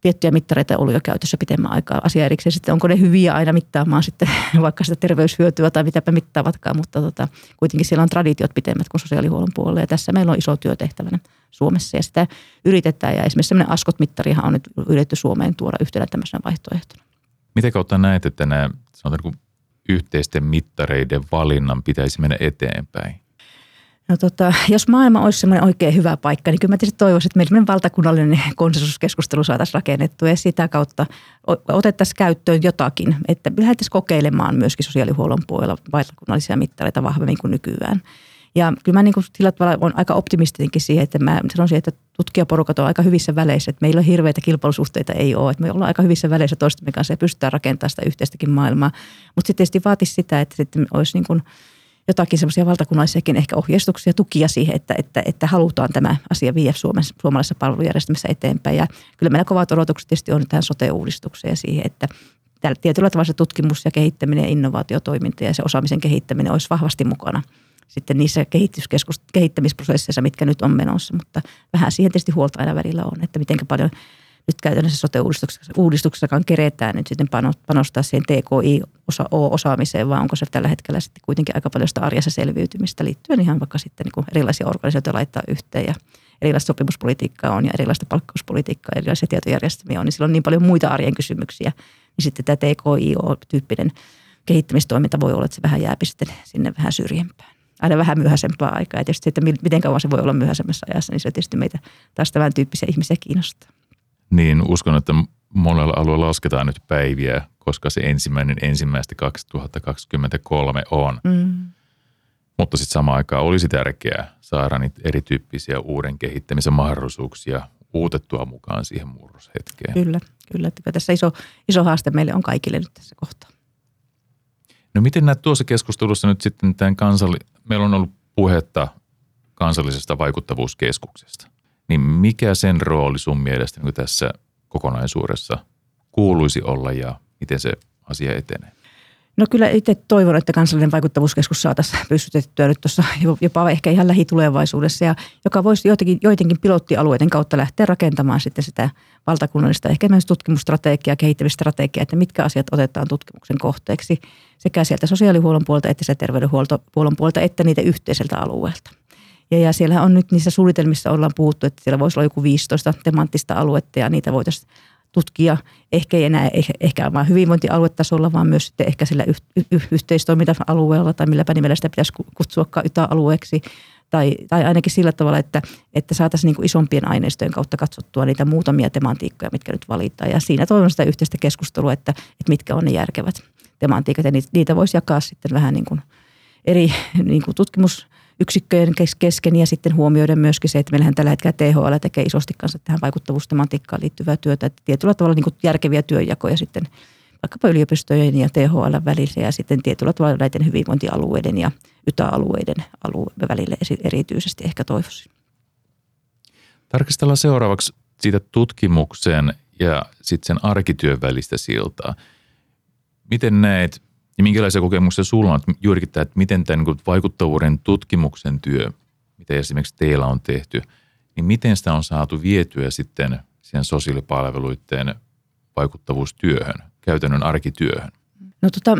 tiettyjä mittareita ollut jo käytössä pitemmän aikaa. Asia erikseen sitten, onko ne hyviä aina mittaamaan sitten vaikka sitä terveyshyötyä tai mitäpä mittaavatkaan, mutta tota, kuitenkin siellä on traditiot pitemmät kuin sosiaalihuollon puolella ja tässä meillä on iso työ tehtävänä Suomessa ja sitä yritetään ja esimerkiksi sellainen ASKOT-mittarihan on nyt yritetty Suomeen tuoda yhtenä tämmöisenä vaihtoehtona. Miten kautta näet, että nämä sanotaan, niin yhteisten mittareiden valinnan pitäisi mennä eteenpäin? No tota, jos maailma olisi semmoinen oikein hyvä paikka, niin kyllä mä tietysti toivoisin, että meillä valtakunnallinen konsensuskeskustelu saataisiin rakennettua ja sitä kautta otettaisiin käyttöön jotakin, että lähdettäisiin kokeilemaan myöskin sosiaalihuollon puolella valtakunnallisia mittareita vahvemmin kuin nykyään. Ja kyllä mä niin kuin sillä tavalla olen aika optimistinenkin siihen, että mä sanoisin, että tutkijaporukat on aika hyvissä väleissä, että meillä on hirveitä kilpailusuhteita ei ole, että me ollaan aika hyvissä väleissä toistemme kanssa ja pystytään rakentamaan sitä yhteistäkin maailmaa. Mutta sitten tietysti vaatisi sitä, että sitten olisi niin kuin jotakin semmoisia valtakunnallisiakin ehkä ohjeistuksia, tukia siihen, että, että, että halutaan tämä asia viedä Suomessa, suomalaisessa palvelujärjestelmässä eteenpäin. Ja kyllä meillä kovat odotukset tietysti on tähän sote-uudistukseen ja siihen, että tietyllä tavalla se tutkimus ja kehittäminen ja innovaatiotoiminta ja se osaamisen kehittäminen olisi vahvasti mukana sitten niissä kehittämisprosesseissa, mitkä nyt on menossa. Mutta vähän siihen tietysti huolta aina välillä on, että miten paljon nyt käytännössä sote-uudistuksessakaan keretään nyt sitten panostaa siihen TKI-osaamiseen, vaan onko se tällä hetkellä sitten kuitenkin aika paljon sitä arjessa selviytymistä liittyen ihan vaikka sitten niin erilaisia organisaatioita laittaa yhteen ja erilaista sopimuspolitiikkaa on ja erilaista palkkauspolitiikkaa, erilaisia tietojärjestelmiä on, niin silloin on niin paljon muita arjen kysymyksiä, niin sitten tämä TKI-tyyppinen kehittämistoiminta voi olla, että se vähän jääpi sitten sinne vähän syrjempään aina vähän myöhäisempää aikaa. Ja tietysti, että miten kauan se voi olla myöhäisemmässä ajassa, niin se tietysti meitä taas tämän tyyppisiä ihmisiä kiinnostaa. Niin, uskon, että monella alueella lasketaan nyt päiviä, koska se ensimmäinen ensimmäistä 2023 on. Mm. Mutta sitten samaan aikaan olisi tärkeää saada niitä erityyppisiä uuden kehittämisen mahdollisuuksia uutettua mukaan siihen murroshetkeen. Kyllä, kyllä. Tässä iso, iso haaste meille on kaikille nyt tässä kohtaa. No miten näet tuossa keskustelussa nyt sitten tämän kansalli... Meillä on ollut puhetta kansallisesta vaikuttavuuskeskuksesta. Niin mikä sen rooli sun mielestä niin tässä kokonaisuudessa kuuluisi olla ja miten se asia etenee? No kyllä itse toivon, että kansallinen vaikuttavuuskeskus saataisiin pystytettyä nyt tuossa jopa ehkä ihan lähitulevaisuudessa, ja joka voisi jotenkin, joidenkin pilottialueiden kautta lähteä rakentamaan sitten sitä valtakunnallista ehkä myös tutkimusstrategiaa, kehittämisstrategiaa, että mitkä asiat otetaan tutkimuksen kohteeksi sekä sieltä sosiaalihuollon puolelta että terveydenhuollon puolelta että niitä yhteiseltä alueelta. Ja, ja siellä on nyt niissä suunnitelmissa ollaan puhuttu, että siellä voisi olla joku 15 temanttista aluetta ja niitä voitaisiin tutkia ehkä ei enää ehkä vain hyvinvointialuetasolla, vaan myös sitten ehkä sillä yh- yh- yhteistoiminta-alueella tai milläpä nimellä sitä pitäisi kutsua YTA-alueeksi. Tai, tai ainakin sillä tavalla, että, että saataisiin niin isompien aineistojen kautta katsottua niitä muutamia tematiikkoja, mitkä nyt valitaan. Ja siinä toivon sitä yhteistä keskustelua, että, että mitkä on ne järkevät tematiikat. Ja niitä voisi jakaa sitten vähän niin kuin eri niin kuin tutkimus- yksikköjen kesken ja sitten huomioida myöskin se, että meillähän tällä hetkellä THL tekee isosti kanssa tähän vaikuttavuustematiikkaan liittyvää työtä, että tietyllä tavalla niin järkeviä työjakoja sitten vaikkapa yliopistojen ja THL välillä ja sitten tietyllä tavalla näiden hyvinvointialueiden ja YTA-alueiden alue välille erityisesti ehkä toivoisin. Tarkastellaan seuraavaksi siitä tutkimuksen ja sitten sen arkityön välistä siltaa. Miten näet ja minkälaisia kokemuksia sulla on juurikin tämä, että miten tämän niin vaikuttavuuden tutkimuksen työ, mitä esimerkiksi teillä on tehty, niin miten sitä on saatu vietyä sitten siihen sosiaalipalveluiden vaikuttavuustyöhön, käytännön arkityöhön? No tota,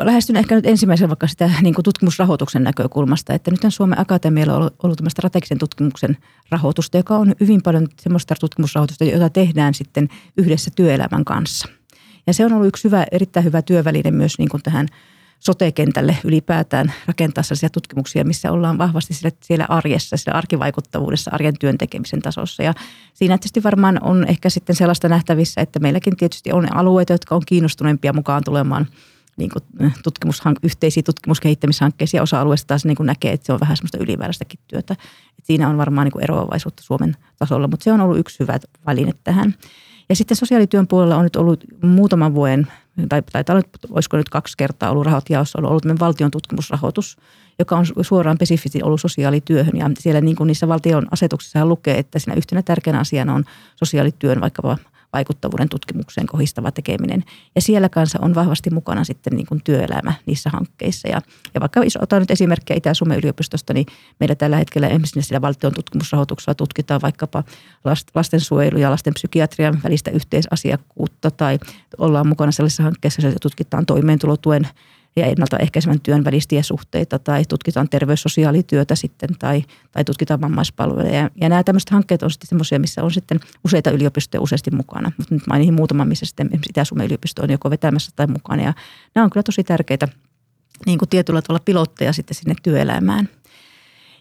lähestyn ehkä nyt ensimmäisen vaikka sitä niin kuin tutkimusrahoituksen näkökulmasta, että nyt Suomen Akatemialla on ollut, ollut strategisen tutkimuksen rahoitusta, joka on hyvin paljon semmoista tutkimusrahoitusta, jota tehdään sitten yhdessä työelämän kanssa – ja se on ollut yksi hyvä, erittäin hyvä työväline myös niin kuin tähän sote-kentälle ylipäätään rakentaa sellaisia tutkimuksia, missä ollaan vahvasti siellä, siellä arjessa, siellä arkivaikuttavuudessa, arjen työn tekemisen tasossa. Ja siinä tietysti varmaan on ehkä sitten sellaista nähtävissä, että meilläkin tietysti on alueita, jotka on kiinnostuneempia mukaan tulemaan niin kuin eh, tutkimushank- yhteisiä tutkimuskehittämishankkeisiin ja osa-alueista taas niin kuin näkee, että se on vähän semmoista ylimääräistäkin työtä. Et siinä on varmaan niin kuin eroavaisuutta Suomen tasolla, mutta se on ollut yksi hyvä väline tähän. Ja sitten sosiaalityön puolella on nyt ollut muutaman vuoden, tai, tai olisiko nyt kaksi kertaa ollut rahat on ollut valtion tutkimusrahoitus, joka on suoraan spesifisti ollut sosiaalityöhön. Ja siellä niin kuin niissä valtion asetuksissa lukee, että siinä yhtenä tärkeänä asiana on sosiaalityön vaikkapa vaikuttavuuden tutkimukseen kohistava tekeminen. Ja siellä kanssa on vahvasti mukana sitten niin kuin työelämä niissä hankkeissa. Ja, ja vaikka otan nyt esimerkkiä Itä-Suomen yliopistosta, niin meillä tällä hetkellä esimerkiksi sillä valtion tutkimusrahoituksella tutkitaan vaikkapa lastensuojelu ja lasten psykiatrian välistä yhteisasiakkuutta tai ollaan mukana sellaisessa hankkeessa, jossa tutkitaan toimeentulotuen ja ennaltaehkäisevän työn välisiä suhteita tai tutkitaan terveyssosiaalityötä sitten tai, tai tutkitaan vammaispalveluja. Ja, ja nämä tämmöiset hankkeet on sitten semmoisia, missä on sitten useita yliopistoja useasti mukana. Mutta nyt mainihin muutaman, missä sitten Itä-Suomen yliopisto on joko vetämässä tai mukana. Ja nämä on kyllä tosi tärkeitä niin kuin tietyllä tavalla pilotteja sitten sinne työelämään.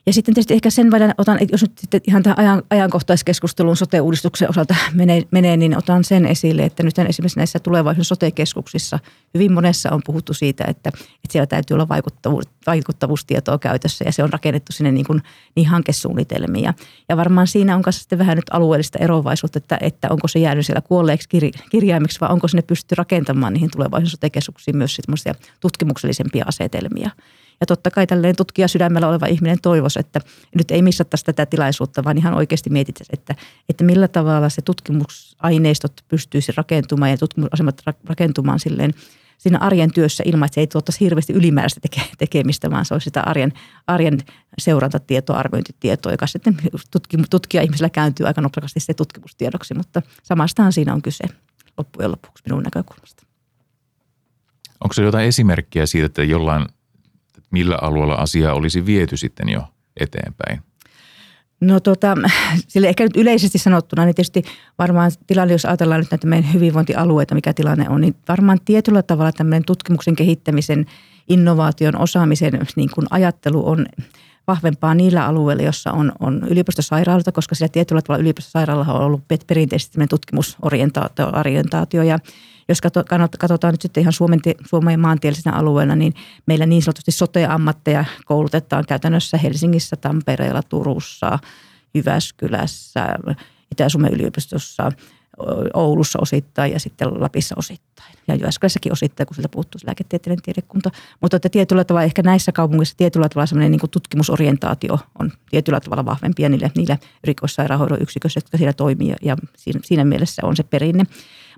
Ja sitten tietysti ehkä sen verran otan, että jos nyt sitten ihan tähän ajan, ajankohtaiskeskusteluun sote-uudistuksen osalta menee, menee, niin otan sen esille, että nyt esimerkiksi näissä tulevaisuuden sote-keskuksissa hyvin monessa on puhuttu siitä, että, että siellä täytyy olla vaikuttavuus, vaikuttavuustietoa käytössä ja se on rakennettu sinne niin kuin, niin hankesuunnitelmiin. Ja, ja varmaan siinä on kanssa sitten vähän nyt alueellista eroavaisuutta, että, että onko se jäänyt siellä kuolleeksi kirjaimiksi vai onko sinne pystytty rakentamaan niihin tulevaisuuden sote-keskuksiin myös tutkimuksellisempia asetelmia. Ja totta kai tällainen tutkija sydämellä oleva ihminen toivoisi, että nyt ei missattaisi tätä tilaisuutta, vaan ihan oikeasti mietittäisiin, että, että millä tavalla se tutkimusaineistot pystyisi rakentumaan ja tutkimusasemat rakentumaan silleen siinä arjen työssä ilman, että se ei tuottaisi hirveästi ylimääräistä teke, tekemistä, vaan se olisi sitä arjen, arjen seurantatietoa, arviointitietoa, joka sitten tutkija ihmisellä kääntyy aika nopeasti se tutkimustiedoksi, mutta samastahan siinä on kyse loppujen lopuksi minun näkökulmasta. Onko se jotain esimerkkiä siitä, että jollain millä alueella asia olisi viety sitten jo eteenpäin? No tota, sille ehkä nyt yleisesti sanottuna, niin tietysti varmaan tilanne, jos ajatellaan nyt näitä meidän hyvinvointialueita, mikä tilanne on, niin varmaan tietyllä tavalla tämmöinen tutkimuksen kehittämisen, innovaation, osaamisen niin kuin ajattelu on vahvempaa niillä alueilla, jossa on, on yliopistosairaaloita, koska sillä tietyllä tavalla yliopistosairaalla on ollut perinteisesti tutkimusorientaatio ja jos katsotaan nyt sitten ihan Suomen, Suomen maantieteellisenä alueena, niin meillä niin sanotusti sote-ammatteja koulutetaan käytännössä Helsingissä, Tampereella, Turussa, Jyväskylässä, Itä-Suomen yliopistossa, Oulussa osittain ja sitten Lapissa osittain. Ja Jyväskylässäkin osittain, kun sieltä puuttuu lääketieteellinen tiedekunta. Mutta että tietyllä tavalla ehkä näissä kaupungeissa tietyllä tavalla sellainen niin tutkimusorientaatio on tietyllä tavalla vahvempi niille, niille rikossairaanhoidon yksiköissä, jotka siellä toimii. Ja siinä, siinä mielessä on se perinne.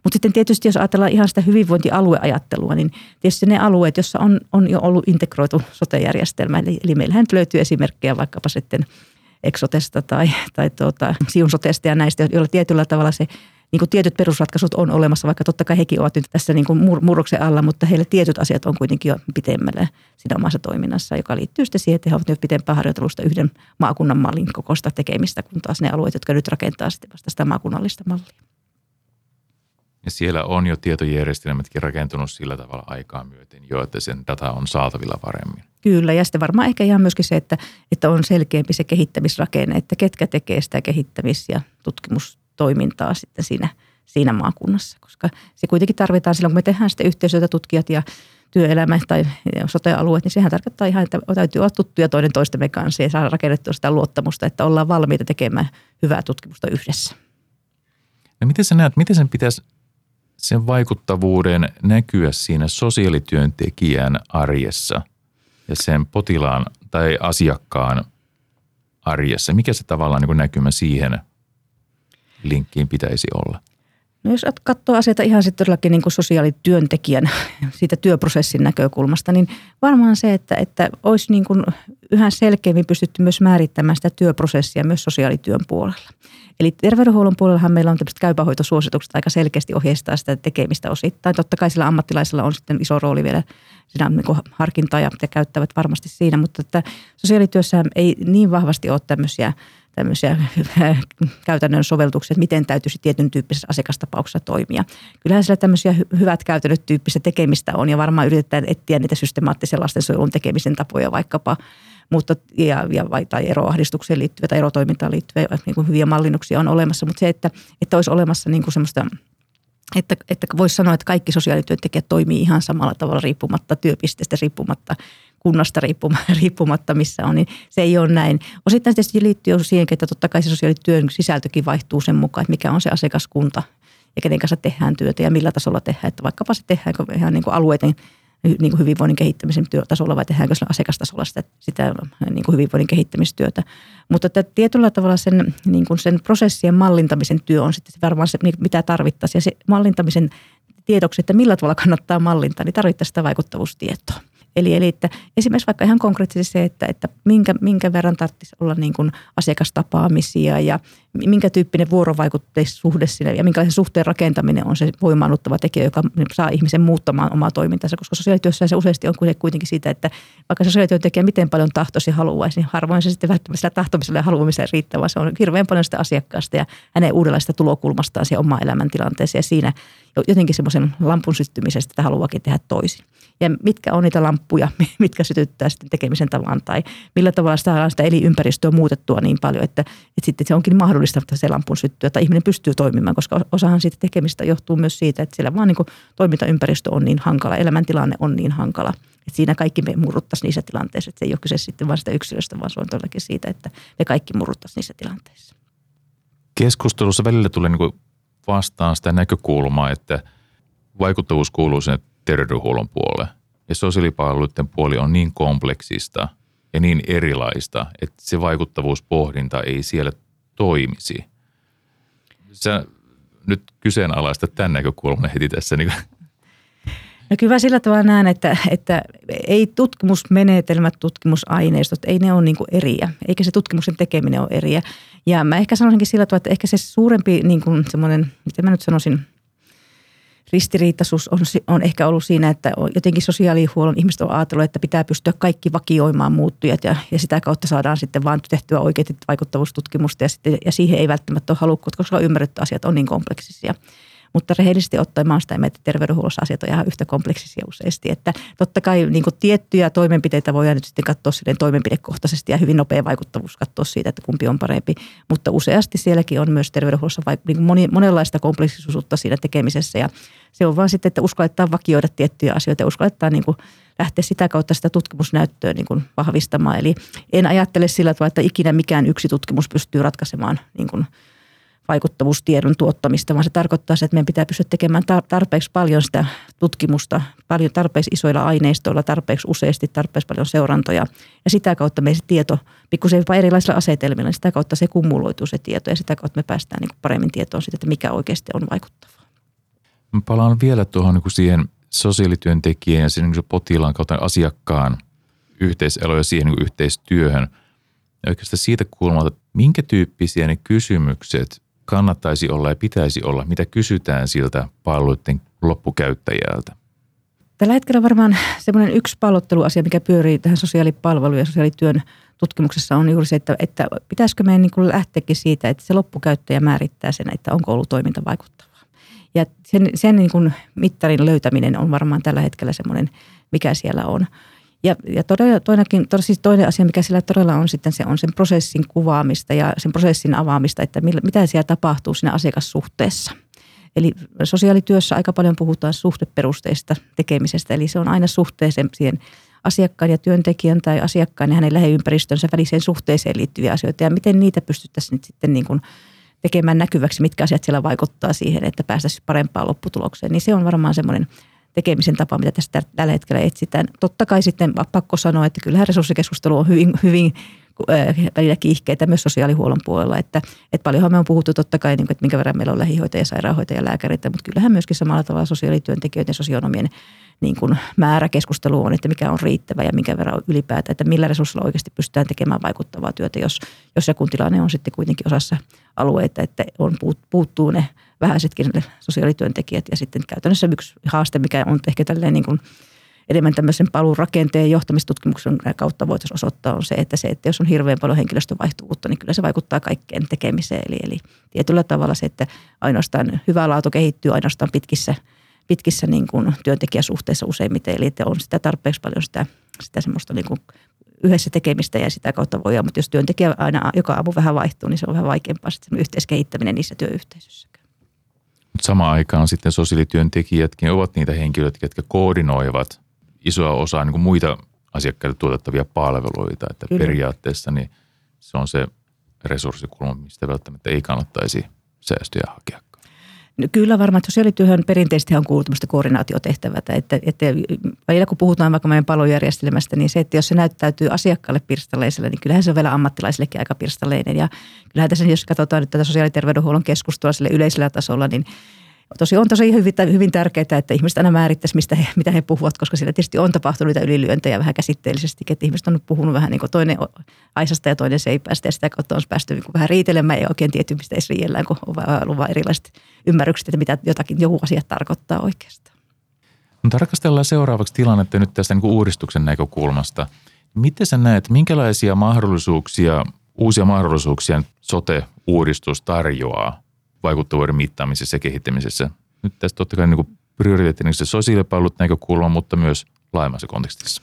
Mutta sitten tietysti jos ajatellaan ihan sitä hyvinvointialueajattelua, niin tietysti ne alueet, joissa on, on jo ollut integroitu sote-järjestelmä, eli, eli meillähän löytyy esimerkkejä vaikkapa sitten Exotesta tai, tai tuota, Siunsotesta ja näistä, joilla tietyllä tavalla se niin kuin tietyt perusratkaisut on olemassa, vaikka totta kai hekin ovat nyt tässä niin kuin murroksen alla, mutta heille tietyt asiat on kuitenkin jo pitemmälle siinä omassa toiminnassa, joka liittyy sitten siihen, että he ovat nyt pitempään harjoitelusta yhden maakunnan mallin kokoista tekemistä, kun taas ne alueet, jotka nyt rakentaa sitten vasta sitä maakunnallista mallia. Ja siellä on jo tietojärjestelmätkin rakentunut sillä tavalla aikaa myöten jo, että sen data on saatavilla paremmin. Kyllä, ja sitten varmaan ehkä ihan myöskin se, että, että on selkeämpi se kehittämisrakenne, että ketkä tekee sitä kehittämis- ja tutkimustoimintaa sitten siinä, siinä maakunnassa. Koska se kuitenkin tarvitaan silloin, kun me tehdään sitten yhteistyötä tutkijat ja työelämä tai sote-alueet, niin sehän tarkoittaa ihan, että täytyy olla tuttuja toinen toistemme kanssa ja saada rakennettua sitä luottamusta, että ollaan valmiita tekemään hyvää tutkimusta yhdessä. No miten sä näet, miten sen pitäisi sen vaikuttavuuden näkyä siinä sosiaalityöntekijän arjessa ja sen potilaan tai asiakkaan arjessa? Mikä se tavallaan niin näkymä siihen linkkiin pitäisi olla? No jos katsoo asioita ihan sitten todellakin niin kuin sosiaalityöntekijän siitä työprosessin näkökulmasta, niin varmaan se, että, että olisi niin kuin yhä selkeämmin pystytty myös määrittämään sitä työprosessia myös sosiaalityön puolella. Eli terveydenhuollon puolellahan meillä on tämmöiset käypähoitosuositukset aika selkeästi ohjeistaa sitä tekemistä osittain. Totta kai sillä ammattilaisilla on sitten iso rooli vielä siinä niin harkintaa ja te käyttävät varmasti siinä, mutta että sosiaalityössä ei niin vahvasti ole tämmöisiä tämmöisiä käytännön soveltuksia, että miten täytyisi tietyn tyyppisessä asiakastapauksessa toimia. Kyllähän siellä tämmöisiä hyvät käytännöt tyyppistä tekemistä on ja varmaan yritetään etsiä niitä systemaattisen lastensuojelun tekemisen tapoja vaikkapa mutta, ja, ja, vai, tai eroahdistukseen liittyviä tai erotoimintaan liittyviä niin kuin hyviä mallinnuksia on olemassa, mutta se, että, että olisi olemassa niin kuin semmoista että, että voisi sanoa, että kaikki sosiaalityöntekijät toimii ihan samalla tavalla riippumatta työpisteestä, riippumatta kunnasta riippumatta, missä on, niin se ei ole näin. Osittain tietysti liittyy siihen, että totta kai se sosiaalityön sisältökin vaihtuu sen mukaan, että mikä on se asiakaskunta ja kenen kanssa tehdään työtä ja millä tasolla tehdään. Että vaikkapa se tehdäänkö ihan niin kuin alueiden niin kuin hyvinvoinnin kehittämisen työtasolla vai tehdäänkö sillä asiakastasolla sitä, sitä niin kuin hyvinvoinnin kehittämistyötä. Mutta että tietyllä tavalla sen, niin kuin sen prosessien mallintamisen työ on sitten varmaan se, mitä tarvittaisiin. Ja se mallintamisen tiedoksi, että millä tavalla kannattaa mallintaa, niin tarvittaisiin sitä vaikuttavuustietoa. Eli, eli että esimerkiksi vaikka ihan konkreettisesti se, että, että minkä, minkä verran tarvitsisi olla niin kuin asiakastapaamisia ja minkä tyyppinen vuorovaikutteissuhde sinne ja minkälaisen suhteen rakentaminen on se voimaannuttava tekijä, joka saa ihmisen muuttamaan omaa toimintansa, koska sosiaalityössä se useasti on kuitenkin siitä, että vaikka sosiaalityöntekijä miten paljon tahtoisi haluaisi, niin harvoin se sitten välttämättä sillä tahtomisella ja haluamisella riittää, vaan se on hirveän paljon sitä asiakkaasta ja hänen uudenlaista tulokulmastaan siihen omaan elämäntilanteeseen ja siinä jotenkin semmoisen lampun syttymisestä, että haluakin tehdä toisin. Ja mitkä on niitä lamp, lamppuja, mitkä sytyttää sitten tekemisen tavan tai millä tavalla saadaan sitä elinympäristöä muutettua niin paljon, että, että sitten se onkin mahdollista, että se lampun syttyä tai ihminen pystyy toimimaan, koska osahan siitä tekemistä johtuu myös siitä, että siellä vaan niin toimintaympäristö on niin hankala, elämäntilanne on niin hankala. Että siinä kaikki me murruttaisiin niissä tilanteissa, että se ei ole kyse sitten vain sitä yksilöstä, vaan se on todellakin siitä, että me kaikki murruttaisiin niissä tilanteissa. Keskustelussa välillä tulee niin vastaan sitä näkökulmaa, että vaikuttavuus kuuluu sinne terveydenhuollon puolelle. Ja sosiaalipalveluiden puoli on niin kompleksista ja niin erilaista, että se vaikuttavuuspohdinta ei siellä toimisi. Sä nyt kyseenalaista tämän näkökulman heti tässä. Niin No kyllä sillä tavalla näen, että, että ei tutkimusmenetelmät, tutkimusaineistot, ei ne ole niin eriä, eikä se tutkimuksen tekeminen ole eriä. Ja mä ehkä sanoisinkin sillä tavalla, että ehkä se suurempi niin kuin semmoinen, miten mä nyt sanoisin – ristiriitaisuus on, on ehkä ollut siinä, että jotenkin sosiaalihuollon ihmiset on ajatellut, että pitää pystyä kaikki vakioimaan muuttujat ja, ja sitä kautta saadaan sitten vaan tehtyä oikeat vaikuttavuustutkimusta ja, sitten, ja siihen ei välttämättä ole halukkuutta, koska on ymmärretty asiat on niin kompleksisia. Mutta rehellisesti ottaen mä sitä että terveydenhuollossa asiat on ihan yhtä kompleksisia useasti. Että totta kai niin kuin tiettyjä toimenpiteitä voidaan nyt sitten katsoa silleen toimenpidekohtaisesti ja hyvin nopea vaikuttavuus katsoa siitä, että kumpi on parempi. Mutta useasti sielläkin on myös terveydenhuollossa vaik- niin kuin moni, monenlaista kompleksisuutta siinä tekemisessä ja se on vaan sitten, että uskalletaan vakioida tiettyjä asioita ja uskalletaan niin kuin lähteä sitä kautta sitä tutkimusnäyttöä niin kuin vahvistamaan. Eli en ajattele sillä tavalla, että ikinä mikään yksi tutkimus pystyy ratkaisemaan niin kuin – vaikuttavuustiedon tuottamista, vaan se tarkoittaa se, että meidän pitää pystyä tekemään tarpeeksi paljon sitä tutkimusta, paljon tarpeeksi isoilla aineistoilla, tarpeeksi useasti, tarpeeksi paljon seurantoja. Ja sitä kautta me se tieto, pikkusen jopa erilaisilla asetelmilla, niin sitä kautta se kumuloituu se tieto ja sitä kautta me päästään niin paremmin tietoon siitä, että mikä oikeasti on vaikuttavaa. Mä palaan vielä tuohon niin siihen sosiaalityöntekijän ja sen niin potilaan kautta asiakkaan yhteiselo ja siihen niin yhteistyöhön. Ja oikeastaan siitä kulmalta, minkä tyyppisiä ne kysymykset kannattaisi olla ja pitäisi olla, mitä kysytään siltä palveluiden loppukäyttäjältä? Tällä hetkellä varmaan semmoinen yksi pallotteluasia, mikä pyörii tähän sosiaalipalvelu- ja sosiaalityön tutkimuksessa on juuri se, että, että pitäisikö meidän niin lähteäkin siitä, että se loppukäyttäjä määrittää sen, että onko ollut toiminta vaikuttavaa. Ja sen, sen niin kuin mittarin löytäminen on varmaan tällä hetkellä semmoinen, mikä siellä on. Ja, ja todella, toinenkin, todella, siis toinen asia, mikä siellä todella on sitten, se on sen prosessin kuvaamista ja sen prosessin avaamista, että millä, mitä siellä tapahtuu siinä asiakassuhteessa. Eli sosiaalityössä aika paljon puhutaan suhdeperusteista tekemisestä, eli se on aina suhteeseen siihen asiakkaan ja työntekijän tai asiakkaan ja hänen lähiympäristönsä väliseen suhteeseen liittyviä asioita ja miten niitä pystyttäisiin nyt sitten niin kuin tekemään näkyväksi, mitkä asiat siellä vaikuttaa siihen, että päästäisiin parempaan lopputulokseen, niin se on varmaan semmoinen – tekemisen tapa, mitä tästä tällä hetkellä etsitään. Totta kai sitten pakko sanoa, että kyllähän resurssikeskustelu on hyvin, hyvin välillä kiihkeitä myös sosiaalihuollon puolella, että, että paljonhan me on puhuttu totta kai, niin kuin, että minkä verran meillä on lähihoitajia, sairaanhoitajia, lääkäreitä, mutta kyllähän myöskin samalla tavalla sosiaalityöntekijöiden ja sosionomien niin kuin määrä keskustelu on, että mikä on riittävä ja minkä verran ylipäätään, että millä resurssilla oikeasti pystytään tekemään vaikuttavaa työtä, jos, jos joku tilanne on sitten kuitenkin osassa alueita, että on, puuttuu ne vähäisetkin sosiaalityöntekijät. Ja sitten käytännössä yksi haaste, mikä on ehkä tälleen niin kuin enemmän tämmöisen paluurakenteen johtamistutkimuksen kautta voitaisiin osoittaa, on se, että se, että jos on hirveän paljon henkilöstövaihtuvuutta, niin kyllä se vaikuttaa kaikkeen tekemiseen. Eli, eli tietyllä tavalla se, että ainoastaan hyvä laatu kehittyy ainoastaan pitkissä, pitkissä niin kuin työntekijäsuhteissa useimmiten. Eli että on sitä tarpeeksi paljon sitä, sitä semmoista niin kuin yhdessä tekemistä ja sitä kautta voi. Mutta jos työntekijä aina joka aamu vähän vaihtuu, niin se on vähän vaikeampaa sitten yhteiskehittäminen niissä työyhteisöissä. Samaan aikaan sitten sosiaalityöntekijätkin ovat niitä henkilöitä, jotka koordinoivat isoa osaa niin kuin muita asiakkaille tuotettavia palveluita. Että Kyllä. periaatteessa niin se on se resurssikulma, mistä välttämättä ei kannattaisi säästöjä hakea. No kyllä varmaan, että sosiaalityöhön perinteisesti on kuullut tämmöistä koordinaatiotehtävää, että, että välillä kun puhutaan vaikka meidän palojärjestelmästä, niin se, että jos se näyttäytyy asiakkaalle pirstaleiselle, niin kyllähän se on vielä ammattilaisillekin aika pirstaleinen. Ja kyllähän tässä, jos katsotaan nyt tätä sosiaali- ja terveydenhuollon keskustelua sille yleisellä tasolla, niin tosi on tosi hyvin, hyvin tärkeää, että ihmiset aina määrittäisi, mistä he, mitä he puhuvat, koska siellä tietysti on tapahtunut niitä ylilyöntejä vähän käsitteellisesti, että ihmiset on puhunut vähän niin kuin toinen aisasta ja toinen seipäästä ja sitä kautta on päästy niin kuin vähän riitelemään ja oikein tietty, mistä edes riidellään, kun on ollut vain erilaiset ymmärrykset, että mitä jotakin joku asia tarkoittaa oikeastaan. No, tarkastellaan seuraavaksi tilannetta nyt tästä niin kuin uudistuksen näkökulmasta. Miten sä näet, minkälaisia mahdollisuuksia, uusia mahdollisuuksia sote-uudistus tarjoaa vaikuttavuuden mittaamisessa ja kehittämisessä. Nyt tässä totta kai niin prioriteetti niin sosiaalipalvelut näkökulma, mutta myös laajemmassa kontekstissa.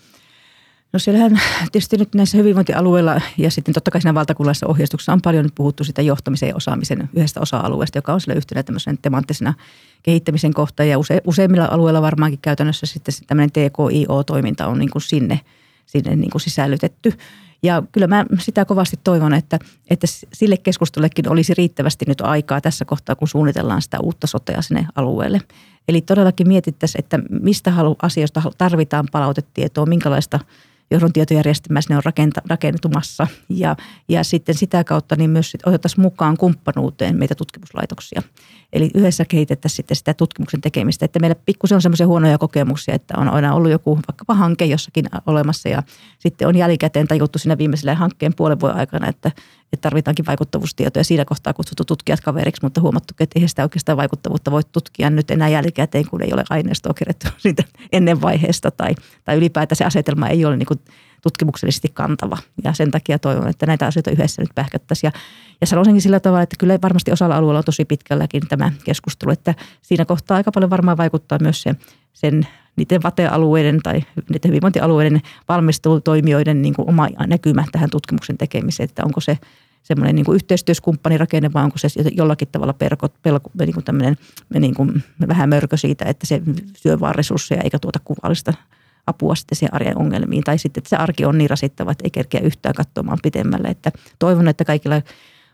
No siellähän tietysti nyt näissä hyvinvointialueilla ja sitten totta kai siinä valtakunnallisessa ohjeistuksessa on paljon puhuttu sitä johtamisen ja osaamisen yhdestä osa-alueesta, joka on sillä yhtenä tämmöisen temanttisena kehittämisen kohta. Ja use, useimmilla alueilla varmaankin käytännössä sitten tämmöinen TKIO-toiminta on niin kuin sinne, sinne niin kuin sisällytetty. Ja kyllä mä sitä kovasti toivon, että, että sille keskustelullekin olisi riittävästi nyt aikaa tässä kohtaa, kun suunnitellaan sitä uutta sotea sinne alueelle. Eli todellakin mietittäisiin, että mistä halu, asioista tarvitaan palautetietoa, minkälaista – johdon tietojärjestelmässä ne on rakentumassa. Ja, ja sitten sitä kautta niin myös otettaisiin mukaan kumppanuuteen meitä tutkimuslaitoksia. Eli yhdessä kehitettäisiin sitten sitä tutkimuksen tekemistä, että meillä pikkusen on semmoisia huonoja kokemuksia, että on aina ollut joku vaikkapa hanke jossakin olemassa ja sitten on jälkikäteen tajuttu siinä viimeisellä hankkeen puolen vuoden aikana, että, että tarvitaankin vaikuttavuustietoja. Siinä kohtaa kutsuttu tutkijat kaveriksi, mutta huomattu, että eihän sitä oikeastaan vaikuttavuutta voi tutkia nyt enää jälkikäteen, kun ei ole aineistoa kirjattu siitä ennen vaiheesta tai, tai ylipäätään se asetelma ei ole niin tutkimuksellisesti kantava. Ja sen takia toivon, että näitä asioita yhdessä nyt pähkättäisiin. Ja, ja sanoisinkin sillä tavalla, että kyllä varmasti osalla alueella on tosi pitkälläkin tämä keskustelu, että siinä kohtaa aika paljon varmaan vaikuttaa myös se, sen niiden vatealueiden tai niiden hyvinvointialueiden valmistelutoimijoiden niin kuin oma näkymä tähän tutkimuksen tekemiseen, että onko se semmoinen niin yhteistyöskumppanirakenne vai onko se jollakin tavalla pelko, pelko, niin kuin tämmöinen niin kuin vähän mörkö siitä, että se syö vaan resursseja eikä tuota kuvallista apua sitten siihen arjen ongelmiin. Tai sitten, että se arki on niin rasittava, että ei kerkeä yhtään katsomaan pitemmälle. Että toivon, että kaikilla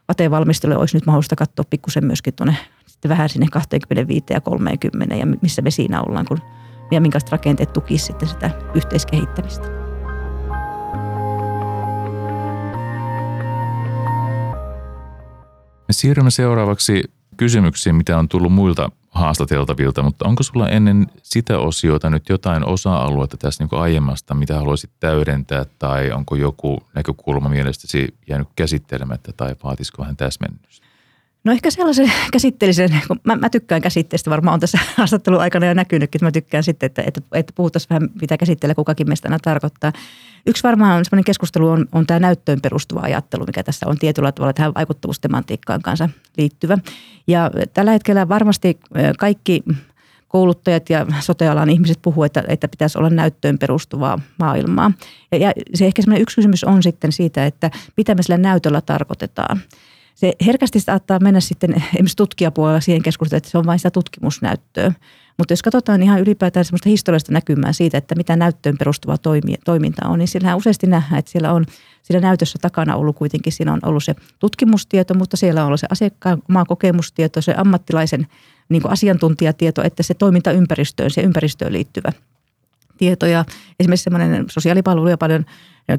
vateen valmisteluilla olisi nyt mahdollista katsoa pikkusen myöskin tuonne sitten vähän sinne 25 ja 30 ja missä me siinä ollaan, kun ja minkälaiset rakenteet tukisivat sitten sitä yhteiskehittämistä. Me siirrymme seuraavaksi kysymyksiin, mitä on tullut muilta haastateltavilta, mutta onko sulla ennen sitä osiota nyt jotain osa-aluetta tässä niin aiemmasta, mitä haluaisit täydentää tai onko joku näkökulma mielestäsi jäänyt käsittelemättä tai vaatisiko vähän täsmennystä? No ehkä sellaisen käsitteellisen, kun mä, mä tykkään käsitteestä, varmaan on tässä haastattelun aikana jo näkynytkin, että mä tykkään sitten, että, että, että puhuttaisiin vähän, mitä käsitteellä kukakin meistä aina tarkoittaa. Yksi varmaan sellainen keskustelu on, on tämä näyttöön perustuva ajattelu, mikä tässä on tietyllä tavalla tähän vaikuttavuustematiikkaan kanssa liittyvä. Ja tällä hetkellä varmasti kaikki kouluttajat ja sotealan ihmiset puhuu, että, että pitäisi olla näyttöön perustuvaa maailmaa. Ja, ja se ehkä semmoinen yksi kysymys on sitten siitä, että mitä me sillä näytöllä tarkoitetaan se herkästi saattaa mennä sitten esimerkiksi tutkijapuolella siihen keskusteluun, että se on vain sitä tutkimusnäyttöä. Mutta jos katsotaan ihan ylipäätään semmoista historiallista näkymää siitä, että mitä näyttöön perustuva toiminta on, niin sillähän useasti nähdään, että siellä on siinä näytössä takana ollut kuitenkin, siinä on ollut se tutkimustieto, mutta siellä on ollut se asiakkaan oma kokemustieto, se ammattilaisen niin asiantuntijatieto, että se toimintaympäristöön, se ympäristöön liittyvä tieto. Ja esimerkiksi semmoinen sosiaalipalveluja paljon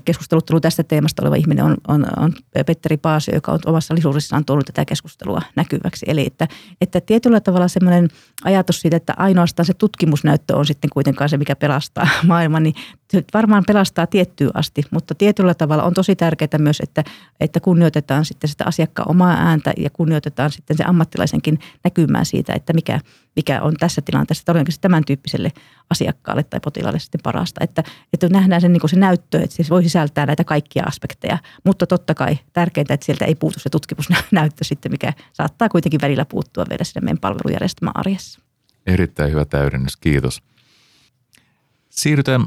keskustelut tullut tästä teemasta oleva ihminen on, on, on Petteri Paasio, joka on omassa lisuudessaan tuonut tätä keskustelua näkyväksi. Eli että, että tietyllä tavalla semmoinen ajatus siitä, että ainoastaan se tutkimusnäyttö on sitten kuitenkaan se, mikä pelastaa maailman, niin se varmaan pelastaa tiettyyn asti, mutta tietyllä tavalla on tosi tärkeää myös, että, että kunnioitetaan sitten sitä asiakkaan omaa ääntä ja kunnioitetaan sitten se ammattilaisenkin näkymää siitä, että mikä, mikä on tässä tilanteessa todennäköisesti tämän tyyppiselle asiakkaalle tai potilaalle sitten parasta. Että, että nähdään sen, niin se näyttö, että se voi sisältää näitä kaikkia aspekteja, mutta totta kai tärkeintä, että sieltä ei puutu se tutkimusnäyttö sitten, mikä saattaa kuitenkin välillä puuttua vielä sinne meidän palvelujärjestelmän arjessa. Erittäin hyvä täydennys, kiitos. Siirrytään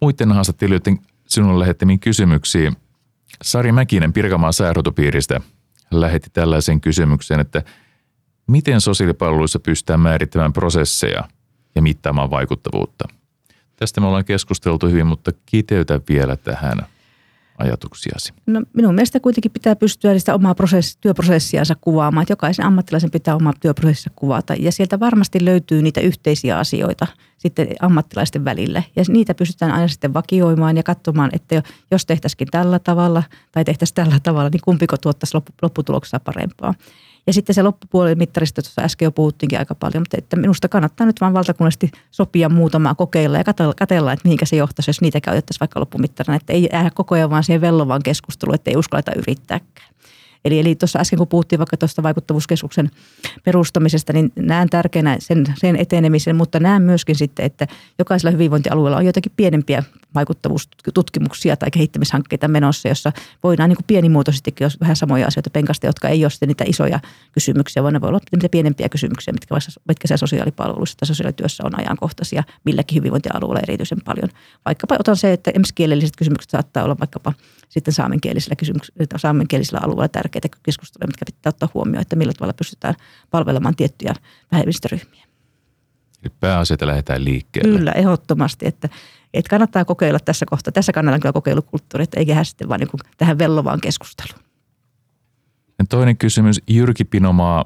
muiden haastattelijoiden sinulle lähettämiin kysymyksiin. Sari Mäkinen Pirkanmaan sairaanhoitopiiristä lähetti tällaisen kysymyksen, että miten sosiaalipalveluissa pystytään määrittämään prosesseja ja mittaamaan vaikuttavuutta? Tästä me ollaan keskusteltu hyvin, mutta kiteytä vielä tähän ajatuksiasi? No, minun mielestä kuitenkin pitää pystyä sitä omaa prosessi, työprosessiansa kuvaamaan. Että jokaisen ammattilaisen pitää omaa työprosessia kuvata. Ja sieltä varmasti löytyy niitä yhteisiä asioita sitten ammattilaisten välillä. Ja niitä pystytään aina sitten vakioimaan ja katsomaan, että jos tehtäisikin tällä tavalla tai tehtäisiin tällä tavalla, niin kumpiko tuottaisi lopputuloksessa parempaa. Ja sitten se loppupuolen mittarista, tuossa äsken jo puhuttiinkin aika paljon, mutta että minusta kannattaa nyt vaan valtakunnallisesti sopia muutamaa kokeilla ja katella, että mihinkä se johtaisi, jos niitä käytettäisiin vaikka loppumittarina. Että ei jää koko ajan vaan siihen vellovaan keskusteluun, että ei uskalleta yrittääkään. Eli, eli tuossa äsken kun puhuttiin vaikka tuosta vaikuttavuuskeskuksen perustamisesta, niin näen tärkeänä sen, sen etenemisen, mutta näen myöskin sitten, että jokaisella hyvinvointialueella on jotakin pienempiä vaikuttavuustutkimuksia tai kehittämishankkeita menossa, jossa voidaan niin kuin pienimuotoisesti, jos vähän samoja asioita penkasta, jotka ei ole sitten niitä isoja kysymyksiä, vaan ne voi olla niitä pienempiä kysymyksiä, mitkä, mitkä siellä sosiaalipalveluissa tai sosiaalityössä on ajankohtaisia milläkin hyvinvointialueella erityisen paljon. Vaikkapa otan se, että esimerkiksi kielelliset kysymykset saattaa olla vaikkapa sitten saamenkielisillä, kysymyksillä, saamenkielisillä alueilla tärkeitä keskusteluja, mitkä pitää ottaa huomioon, että millä tavalla pystytään palvelemaan tiettyjä vähemmistöryhmiä. Eli pääasiat lähdetään liikkeelle. Kyllä, ehdottomasti, että, että kannattaa kokeilla tässä kohtaa. Tässä kannattaa kyllä kokeilukulttuuri, että ei jää sitten vaan niin tähän vellovaan keskusteluun. Ja toinen kysymys, Jyrki Pinomaa,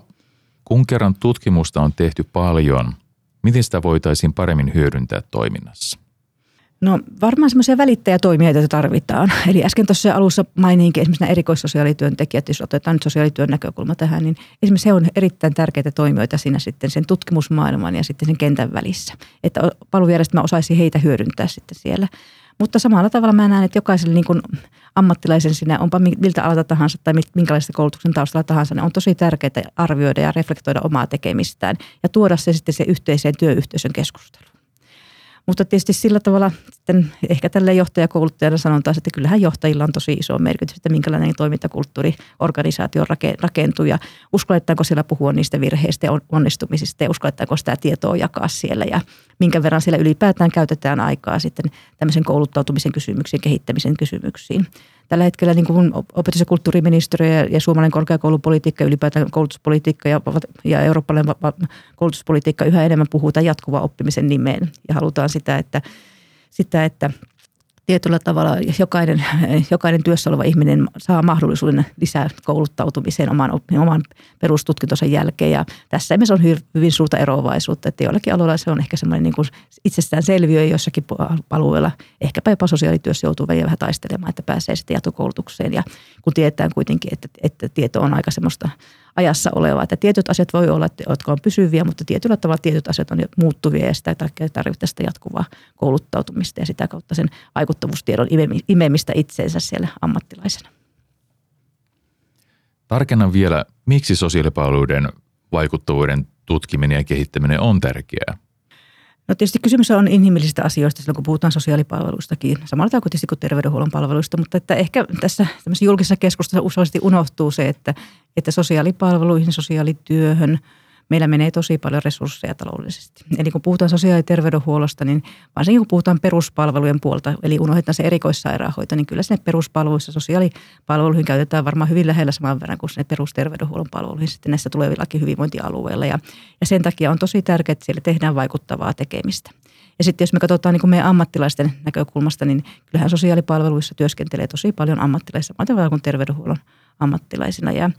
kun kerran tutkimusta on tehty paljon, miten sitä voitaisiin paremmin hyödyntää toiminnassa? No varmaan semmoisia välittäjätoimijoita tarvitaan. Eli äsken tuossa alussa maininkin esimerkiksi nämä erikoissosiaalityöntekijät, jos otetaan nyt sosiaalityön näkökulma tähän, niin esimerkiksi he on erittäin tärkeitä toimijoita siinä sitten sen tutkimusmaailman ja sitten sen kentän välissä. Että palvelujärjestelmä osaisi heitä hyödyntää sitten siellä. Mutta samalla tavalla mä näen, että jokaiselle niin ammattilaisen sinä, onpa miltä alalta tahansa tai minkälaista koulutuksen taustalla tahansa, niin on tosi tärkeää arvioida ja reflektoida omaa tekemistään ja tuoda se sitten se yhteiseen työyhteisön keskusteluun. Mutta tietysti sillä tavalla sitten ehkä tälle johtajakouluttajana sanotaan, että kyllähän johtajilla on tosi iso merkitys, että minkälainen toimintakulttuuri organisaatio rakentuu. Ja uskalletaanko siellä puhua niistä virheistä ja onnistumisista ja uskalletaanko sitä tietoa jakaa siellä ja minkä verran siellä ylipäätään käytetään aikaa sitten tämmöisen kouluttautumisen kysymyksiin, kehittämisen kysymyksiin tällä hetkellä niin kuin opetus- ja kulttuuriministeriö ja suomalainen korkeakoulupolitiikka, ylipäätään koulutuspolitiikka ja, ja eurooppalainen koulutuspolitiikka yhä enemmän puhutaan jatkuva oppimisen nimeen. Ja halutaan sitä, että, sitä, että tietyllä tavalla jokainen, jokainen työssä oleva ihminen saa mahdollisuuden lisää kouluttautumiseen oman, oman perustutkintonsa jälkeen. Ja tässä myös on hyvin suurta eroavaisuutta, että joillakin alueilla se on ehkä semmoinen niin kuin itsestäänselviö jossakin alueella. Ehkäpä jopa sosiaalityössä joutuu vähän taistelemaan, että pääsee sitten jatkokoulutukseen. Ja kun tietää kuitenkin, että, että tieto on aika semmoista ajassa olevaa. Että tietyt asiat voi olla, jotka on pysyviä, mutta tietyllä tavalla tietyt asiat on muuttuvia ja sitä tarvitaan sitä jatkuvaa kouluttautumista ja sitä kautta sen vaikuttavuustiedon imemistä itseensä siellä ammattilaisena. Tarkennan vielä, miksi sosiaalipalveluiden vaikuttavuuden tutkiminen ja kehittäminen on tärkeää. No tietysti kysymys on inhimillisistä asioista silloin, kun puhutaan sosiaalipalveluistakin, samalla tavalla tietysti kuin terveydenhuollon palveluista, mutta että ehkä tässä julkisessa keskustelussa useasti unohtuu se, että, että sosiaalipalveluihin, sosiaalityöhön – meillä menee tosi paljon resursseja taloudellisesti. Eli kun puhutaan sosiaali- ja terveydenhuollosta, niin varsinkin kun puhutaan peruspalvelujen puolta, eli unohdetaan se erikoissairaanhoito, niin kyllä sinne peruspalveluissa sosiaalipalveluihin käytetään varmaan hyvin lähellä saman verran kuin sinne perusterveydenhuollon palveluihin sitten näissä tulevillakin hyvinvointialueilla. Ja, ja sen takia on tosi tärkeää, että siellä tehdään vaikuttavaa tekemistä. Ja sitten jos me katsotaan niin meidän ammattilaisten näkökulmasta, niin kyllähän sosiaalipalveluissa työskentelee tosi paljon ammattilaisia, samalla kuin terveydenhuollon ammattilaisina. Ja,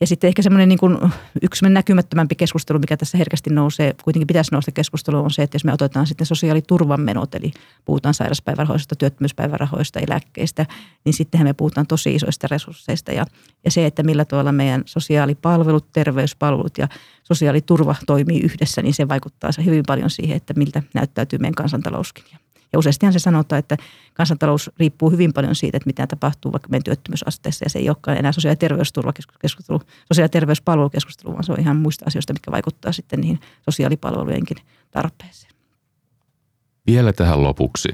ja sitten ehkä semmoinen niin kuin yksi näkymättömämpi keskustelu, mikä tässä herkästi nousee, kuitenkin pitäisi nousta keskustelua, on se, että jos me otetaan sitten sosiaaliturvan menot, eli puhutaan sairauspäivärahoista, työttömyyspäivärahoista, eläkkeistä, niin sittenhän me puhutaan tosi isoista resursseista. Ja, ja se, että millä tavalla meidän sosiaalipalvelut, terveyspalvelut ja sosiaaliturva toimii yhdessä, niin se vaikuttaa hyvin paljon siihen, että miltä näyttäytyy meidän kansantalouskin. Ja useastihan se sanotaan, että kansantalous riippuu hyvin paljon siitä, että mitä tapahtuu vaikka meidän työttömyysasteessa. Ja se ei olekaan enää sosiaali- ja terveysturvakeskustelu, sosiaali- ja terveyspalvelukeskustelu, vaan se on ihan muista asioista, mitkä vaikuttaa sitten niihin sosiaalipalvelujenkin tarpeeseen. Vielä tähän lopuksi.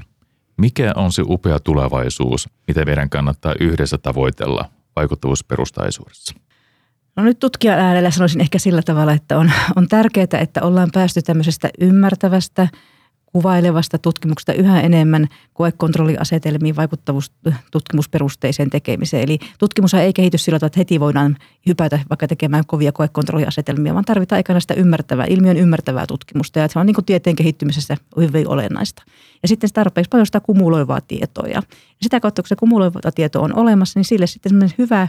Mikä on se upea tulevaisuus, mitä meidän kannattaa yhdessä tavoitella vaikuttavuusperustaisuudessa? No nyt tutkijan äänellä sanoisin ehkä sillä tavalla, että on, on tärkeää, että ollaan päästy tämmöisestä ymmärtävästä – kuvailevasta tutkimuksesta yhä enemmän koekontrolliasetelmiin vaikuttavuustutkimusperusteiseen tekemiseen. Eli tutkimus ei kehity sillä tavalla, että heti voidaan hypätä vaikka tekemään kovia koekontrolliasetelmia, vaan tarvitaan aikana sitä ymmärtävää, ilmiön ymmärtävää tutkimusta. Ja se on niin kuin tieteen kehittymisessä hyvin olennaista. Ja sitten tarpeeksi paljon sitä kumuloivaa tietoa. Ja sitä kautta, kun se kumuloiva tieto on olemassa, niin sille sitten hyvä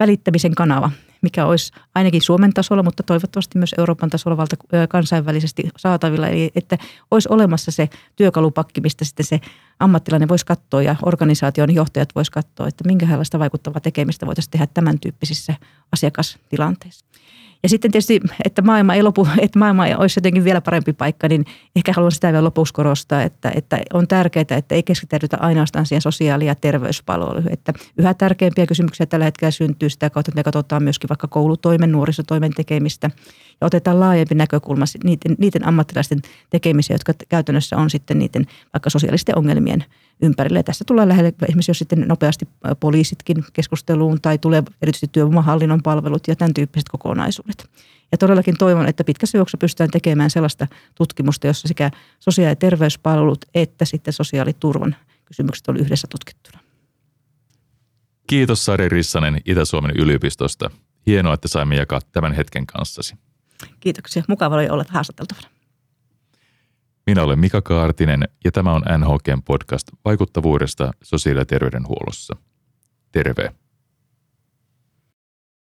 välittämisen kanava – mikä olisi ainakin Suomen tasolla, mutta toivottavasti myös Euroopan tasolla valta, kansainvälisesti saatavilla. Eli että olisi olemassa se työkalupakki, mistä sitten se ammattilainen voisi katsoa ja organisaation johtajat voisi katsoa, että minkälaista vaikuttavaa tekemistä voitaisiin tehdä tämän tyyppisissä asiakastilanteissa. Ja sitten tietysti, että maailma ei lopu, että maailma olisi jotenkin vielä parempi paikka, niin ehkä haluan sitä vielä lopuksi korostaa, että, että on tärkeää, että ei keskitytä ainoastaan siihen sosiaali- ja terveyspalveluihin. Että yhä tärkeimpiä kysymyksiä tällä hetkellä syntyy sitä kautta, että me katsotaan myöskin vaikka koulutoimen, nuorisotoimen tekemistä ja otetaan laajempi näkökulma niiden, niiden ammattilaisten tekemisiä, jotka käytännössä on sitten niiden vaikka sosiaalisten ongelmien ympärille. Ja tässä tulee lähelle esimerkiksi jos sitten nopeasti poliisitkin keskusteluun tai tulee erityisesti työvoimahallinnon palvelut ja tämän tyyppiset kokonaisuudet. Ja todellakin toivon, että pitkässä juoksussa pystytään tekemään sellaista tutkimusta, jossa sekä sosiaali- ja terveyspalvelut että sitten sosiaaliturvan kysymykset on yhdessä tutkittuna. Kiitos Sari Rissanen Itä-Suomen yliopistosta. Hienoa, että saimme jakaa tämän hetken kanssasi. Kiitoksia. Mukava oli olla haastateltavana. Minä olen Mika Kaartinen ja tämä on NHKn podcast vaikuttavuudesta sosiaali- ja terveydenhuollossa. Terve!